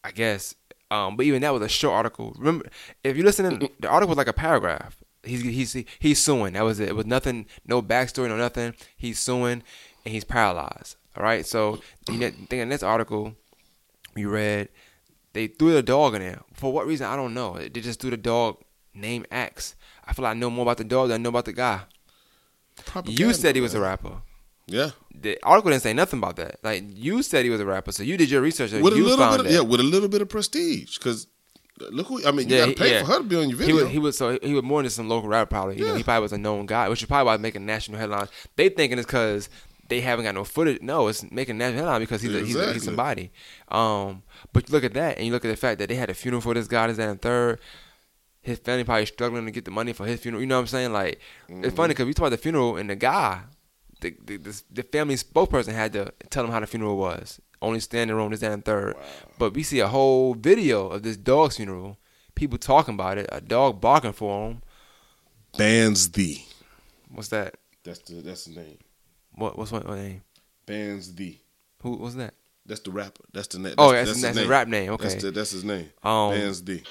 I guess. Um, but even that was a short article. Remember, if you listen, in, the article was like a paragraph. He's he's he's suing. That was it. It was nothing, no backstory, no nothing. He's suing, and he's paralyzed. All right. So you know, think in this article, we read they threw the dog in there for what reason? I don't know. They just threw the dog named X. I feel like I know more about the dog than I know about the guy. You said he was a rapper. Yeah. The article didn't say nothing about that. Like you said he was a rapper, so you did your research. and with a little found bit, of, yeah, with a little bit of prestige. Because look, who, I mean, you Yeah, got to he- pay yeah. for her to be on your He video. was, he was so he was more than some local rap probably. You know, Yeah. he probably was a known guy, which is probably why making national headlines. They thinking it's because they haven't got no footage. No, it's making national headlines because he's a, he's, he's somebody. Um, but you look at that and you look at the fact that they had a funeral for this guy, this that, and third. His family probably struggling to get the money for his funeral. You know what I'm saying? Like it's funny because we talk about the funeral and the guy, the the, the the family spokesperson had to tell him how the funeral was. Only standing room, this that, and third. But we see a whole video of this dog's funeral. People talking about it. A dog barking for him. Bands D. What's that? That's the that's the name. What what's what, what name? Bands D. Who what's that? That's the rapper. That's the name. Oh, that's- his that's his rap name, okay. That's, the, that's his name. Um, Bands D.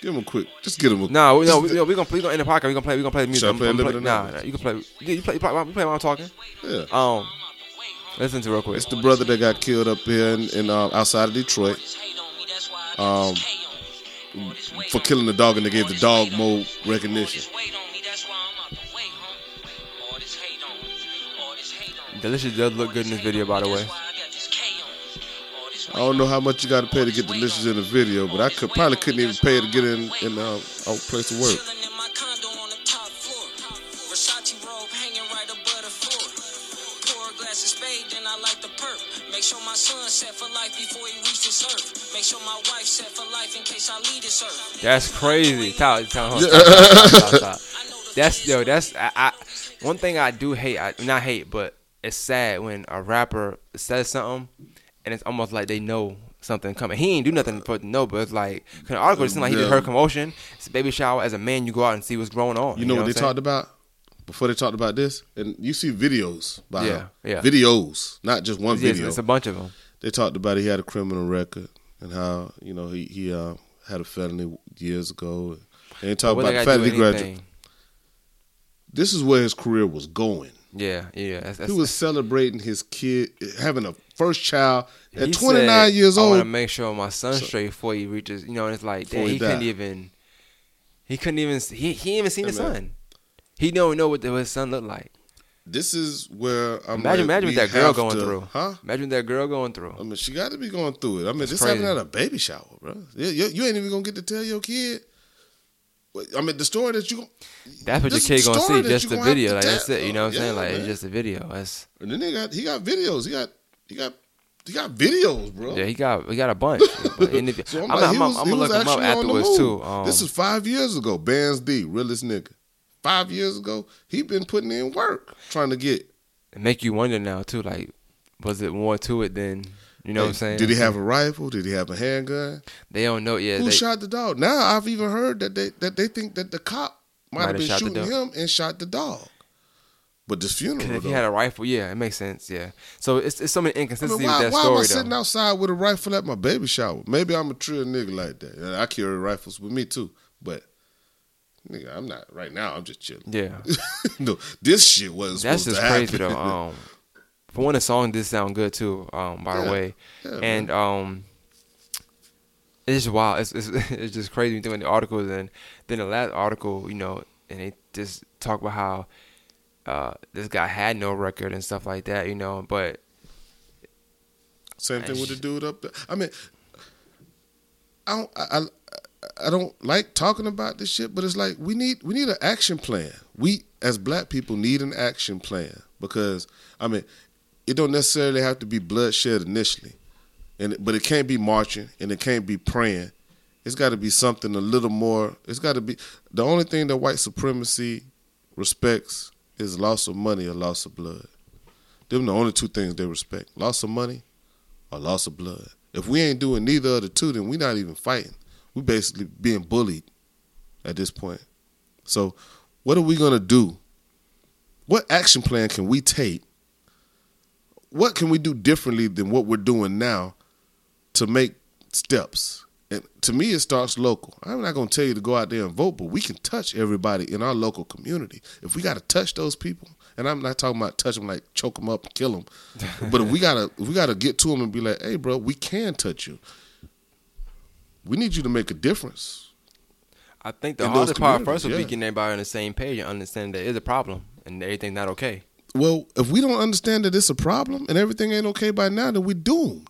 Give him a quick. Just get him a. No, we, no, just- we, no, we gonna we gonna end the podcast. We gonna play. We're gonna play the music. Should I I'm- play a I'm play- bit of Nah, nah, you can play. You, you play. You play, you play while I'm talking. Yeah. Um, listen to it real quick. It's the brother that got killed up here in, in um, outside of Detroit. Um, for killing the dog, and they gave the dog more recognition. Delicious does look good in this video, by the way. I don't know how much you got to pay to get delicious in the video, but I could probably couldn't even pay to get in in um, our place of work. Make sure my son set for life before he reaches earth. Make sure my wife set for life in case I leave this earth. That's crazy. Tell, tell, hold (laughs) on, stop, stop, stop, stop. That's yo. That's I, I. One thing I do hate. I not hate, but it's sad when a rapper says something, and it's almost like they know something coming. He ain't do nothing for it to know, but it's like, the article it seemed like he just Yeah. heard commotion. It's a baby shower. As a man, you go out and see what's going on. You know what they I'm saying? talked about before they talked about this, and you see videos by Yeah, him. yeah. videos, not just one video. it's a bunch of them. they talked about he had a criminal record and how you know he he uh, had a felony years ago. They didn't about they the fact that he graduated. This is where his career was going. Yeah, yeah. That's, that's, He was celebrating his kid having a first child at 29 said, years old. I want to make sure my son's straight before he reaches. You know, and it's like damn, he he, couldn't even. He couldn't even. He he even seen Hey, the man. son. He don't know what, the, what his son looked like. This is where I'm. Imagine, imagine what that girl going to- through. huh? Imagine that girl going through. I mean, she got to be going through it. I mean, That's this crazy. happened at a baby shower, bro. You, you, you ain't even gonna get to tell your kid. I mean, the story that you. That's what your kid gonna see. Just the video. Like that's it. You know what I'm saying? Like man. it's just a video. That's And then they got he got videos. He got he got he got videos, bro. yeah. He got he got a bunch. (laughs) In So I'm, I'm, I'm, like, I'm, was, I'm gonna look him up actually on the afterwards too. Um, this is five years ago. Bands D, realest nigga. Five years ago, he been putting in work trying to get. it make you wonder now too. Like, was it more to it than you know what I'm saying? Did he have a rifle? Did he have a handgun? They don't know yet. Who They, shot the dog? Now I've even heard that they that they think that the cop might, have been shooting him and shot the dog. But this funeral. if he had a rifle, yeah, it makes sense. Yeah. So it's it's so many I mean, inconsistencies why, with that why am I story sitting though. outside with a rifle at my baby shower? Maybe I'm a trill nigga like that. And I carry rifles with me too. But Nigga, I'm not right now. I'm just chilling. Yeah, (laughs) no, this shit was. that's supposed just to crazy happen. though. Um, for one, the song did sound good too. Um, by Yeah. the way, Yeah, and um, it's just wild. It's, it's (laughs) it's just crazy when you think about the articles and then the last article, you know, and they just talk about how uh this guy had no record and stuff like that, you know, but Same thing with the dude up there. I mean, I don't, I, I, I don't like talking about this shit, but it's like we need we need an action plan. We as black people need an action plan because I mean, it don't necessarily have to be bloodshed initially, and but it can't be marching and it can't be praying. It's got to be something a little more. It's got to be the only thing that white supremacy respects is loss of money or loss of blood. Them the only two things they respect: loss of money or loss of blood. If we ain't doing neither of the two, then we not even fighting. We basically being bullied at this point. So, what are we gonna do? What action plan can we take? What can we do differently than what we're doing now to make steps? And to me, it starts local. I'm not gonna tell you to go out there and vote, but we can touch everybody in our local community. If we got to touch those people, and I'm not talking about touch them like choke them up and kill them, (laughs) but if we gotta, if we gotta get to them and be like, "Hey, bro, we can touch you. We need you to make a difference." I think the hardest part first would be yeah. getting everybody on the same page and understanding there is a problem and everything's not okay. Well, if we don't understand that it's a problem and everything ain't okay by now, then we're doomed.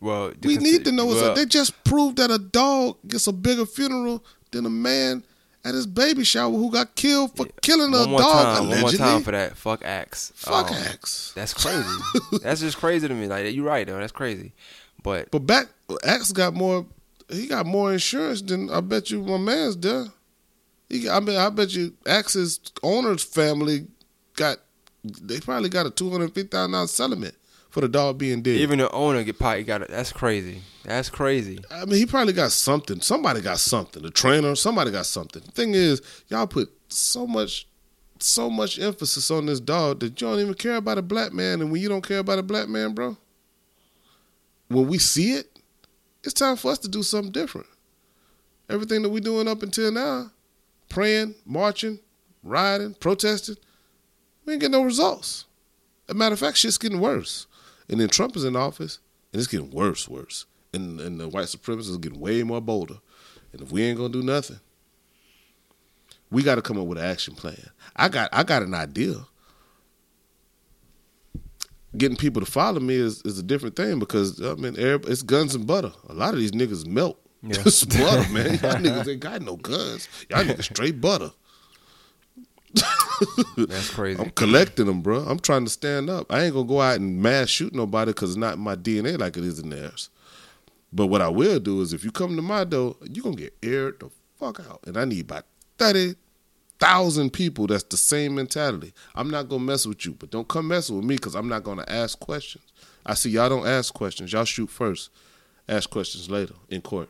Well, We need to know. well, they just proved that a dog gets a bigger funeral than a man at his baby shower who got killed for killing a dog. time, one more time for that. Fuck Axe. Fuck Um, Axe. That's crazy. (laughs) that's just crazy to me. Like you're right though. That's crazy. But But back, Axe got more. He got more insurance than I bet you my man's there. He, I mean, I bet you Axe's owner's family got. They probably got a two hundred fifty thousand dollars settlement for the dog being dead. even the owner get probably got it. That's crazy. That's crazy. I mean, he probably got something. Somebody got something. The trainer, somebody got something. The thing is, y'all put so much, so much emphasis on this dog that you don't even care about a black man. And when you don't care about a black man, bro, when we see it, it's time for us to do something different. Everything that we're doing up until now, praying, marching, riding, protesting, we ain't getting no results. As a matter of fact, shit's getting worse. And then Trump is in office, and it's getting worse, worse. And, and the white supremacists is getting way more bolder. And if we ain't gonna do nothing, we got to come up with an action plan. I got I got an idea. Getting people to follow me is, is a different thing because I mean it's guns and butter. A lot of these niggas melt. Yeah. (laughs) it's butter, man. Y'all niggas ain't got no guns. Y'all niggas straight butter. That's crazy. I'm collecting them, bro. I'm trying to stand up. I ain't gonna go out and mass shoot nobody because it's not my DNA like it is in theirs. But what I will do is, if you come to my door, you gonna get aired the fuck out, and I need about thirty thousand people that's the same mentality. I'm not gonna mess with you, but don't come messing with me because I'm not gonna ask questions. I see y'all don't ask questions. Y'all shoot first, ask questions later in court.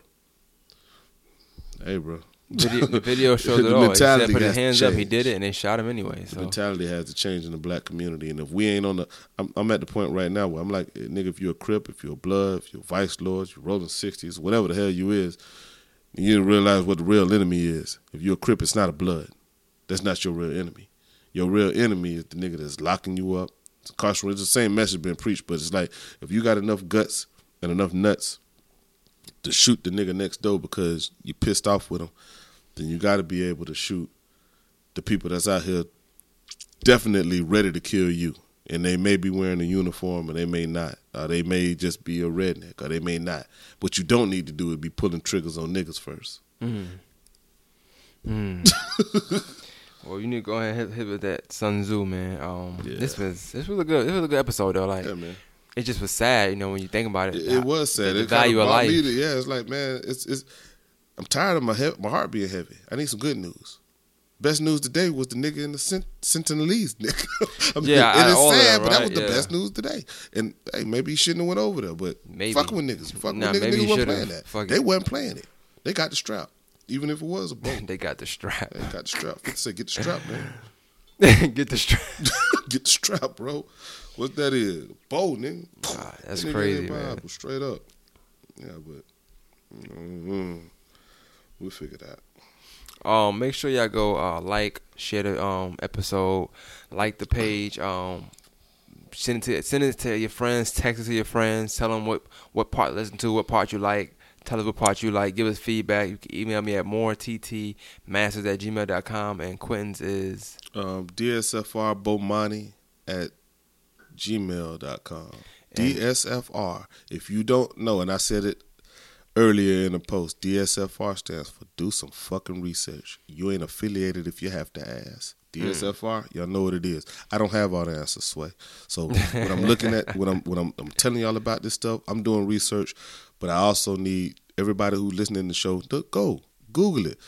Hey, bro. Video, the video shows (laughs) The it all. He said mentality put his has to hands up. He did it, and they shot him anyway. The mentality has to change in the black community, and if we ain't on the, I'm, I'm at the point right now where I'm like, eh, nigga, if you're a Crip, if you're a Blood, if you're a Vice Lord, you're rolling sixties, whatever the hell you is, you didn't realize what the real enemy is. If you're a Crip, it's not a Blood. That's not your real enemy. Your real enemy is the nigga that's locking you up. It's incarcerated. It's the same message being preached, but it's like if you got enough guts and enough nuts to shoot the nigga next door because you pissed off with him, then you got to be able to shoot the people that's out here definitely ready to kill you. And they may be wearing a uniform and they may not. Or they may just be a redneck or they may not. What you don't need to do is be pulling triggers on niggas first. Mm. Mm. (laughs) well, you need to go ahead and hit, hit with that Sun Tzu, man. Um, Yeah. this was this was a good this was a good episode though. Like Yeah, man. it just was sad, you know, when you think about it. It, it was sad. The, it value of life. to- yeah, it's like, man, it's it's I'm tired of my he- my heart being heavy. I need some good news. Best news today was the nigga in the Sent- Sentinelese, nigga. (laughs) I mean, Yeah, it of is all of sad, but that right? was the best news today. And hey, maybe he shouldn't have went over there, but Maybe. fuck with niggas. Fuck Nah, with niggas. Niggas wasn't playing that. Fuck they it. wasn't playing it. They got the strap, even if it was a boat. (laughs) they got the strap. they got the strap. Say, get the strap, man. (laughs) Get the strap. get the strap, bro. What that is? Bow, nigga. God, that's That nigga crazy, man. Straight up. Yeah, but mm we'll figure that. Um, make sure y'all go uh, like, share the um episode, like the page. Um, send it to send it to your friends, text it to your friends, tell them what what part listen to, what part you like. Tell us what part you like. Give us feedback. You can email me at moretttmasters at gmail.com. And Quentin's is Um, DSFR Bomani at gmail.com. DSFR. If you don't know, and I said it earlier in the post, DSFR stands for do some fucking research. You ain't affiliated if you have to ask. DSFR, y'all know what it is. I don't have all the answers, Sway. So (laughs) when I'm looking at when I'm when I'm, I'm telling y'all about this stuff, I'm doing research, but I also need everybody who's listening to the show to go Google it.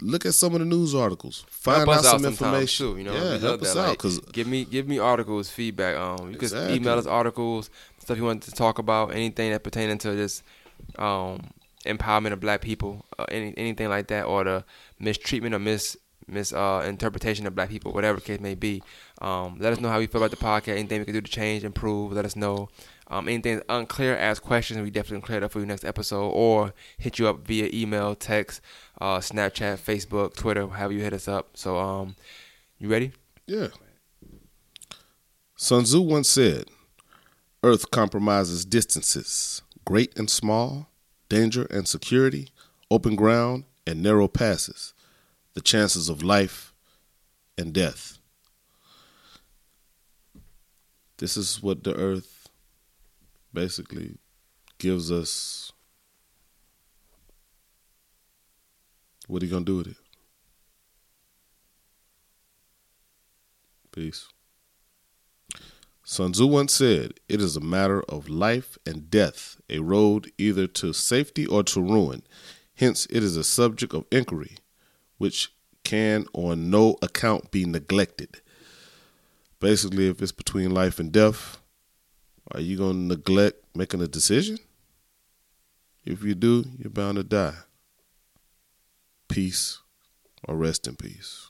Look at some of the news articles. Find out out some information. Too, you know, yeah, help us that. out Like, because give me give me articles, feedback. Um, you Exactly. can email us articles, stuff you want to talk about, anything that pertaining to this um empowerment of black people, uh, any anything like that, or the mistreatment or mis mis uh, of black people, whatever case may be. Um, let us know how you feel about the podcast. Anything we can do to change, improve. Let us know. Um, anything unclear, ask questions. We definitely clear it up for you next episode, or hit you up via email, text, uh, Snapchat, Facebook, Twitter, however you hit us up. So, um, you ready? Yeah. Sun Tzu once said, Earth compromises distances, great and small, danger and security, open ground and narrow passes, the chances of life and death. This is what the Earth basically gives us. What are you going to do with it? Peace. Sun Tzu once said, It is a matter of life and death, a road either to safety or to ruin. Hence, it is a subject of inquiry, which can on no account be neglected. Basically, if it's between life and death, are you going to neglect making a decision? If you do, you're bound to die. Peace or rest in peace.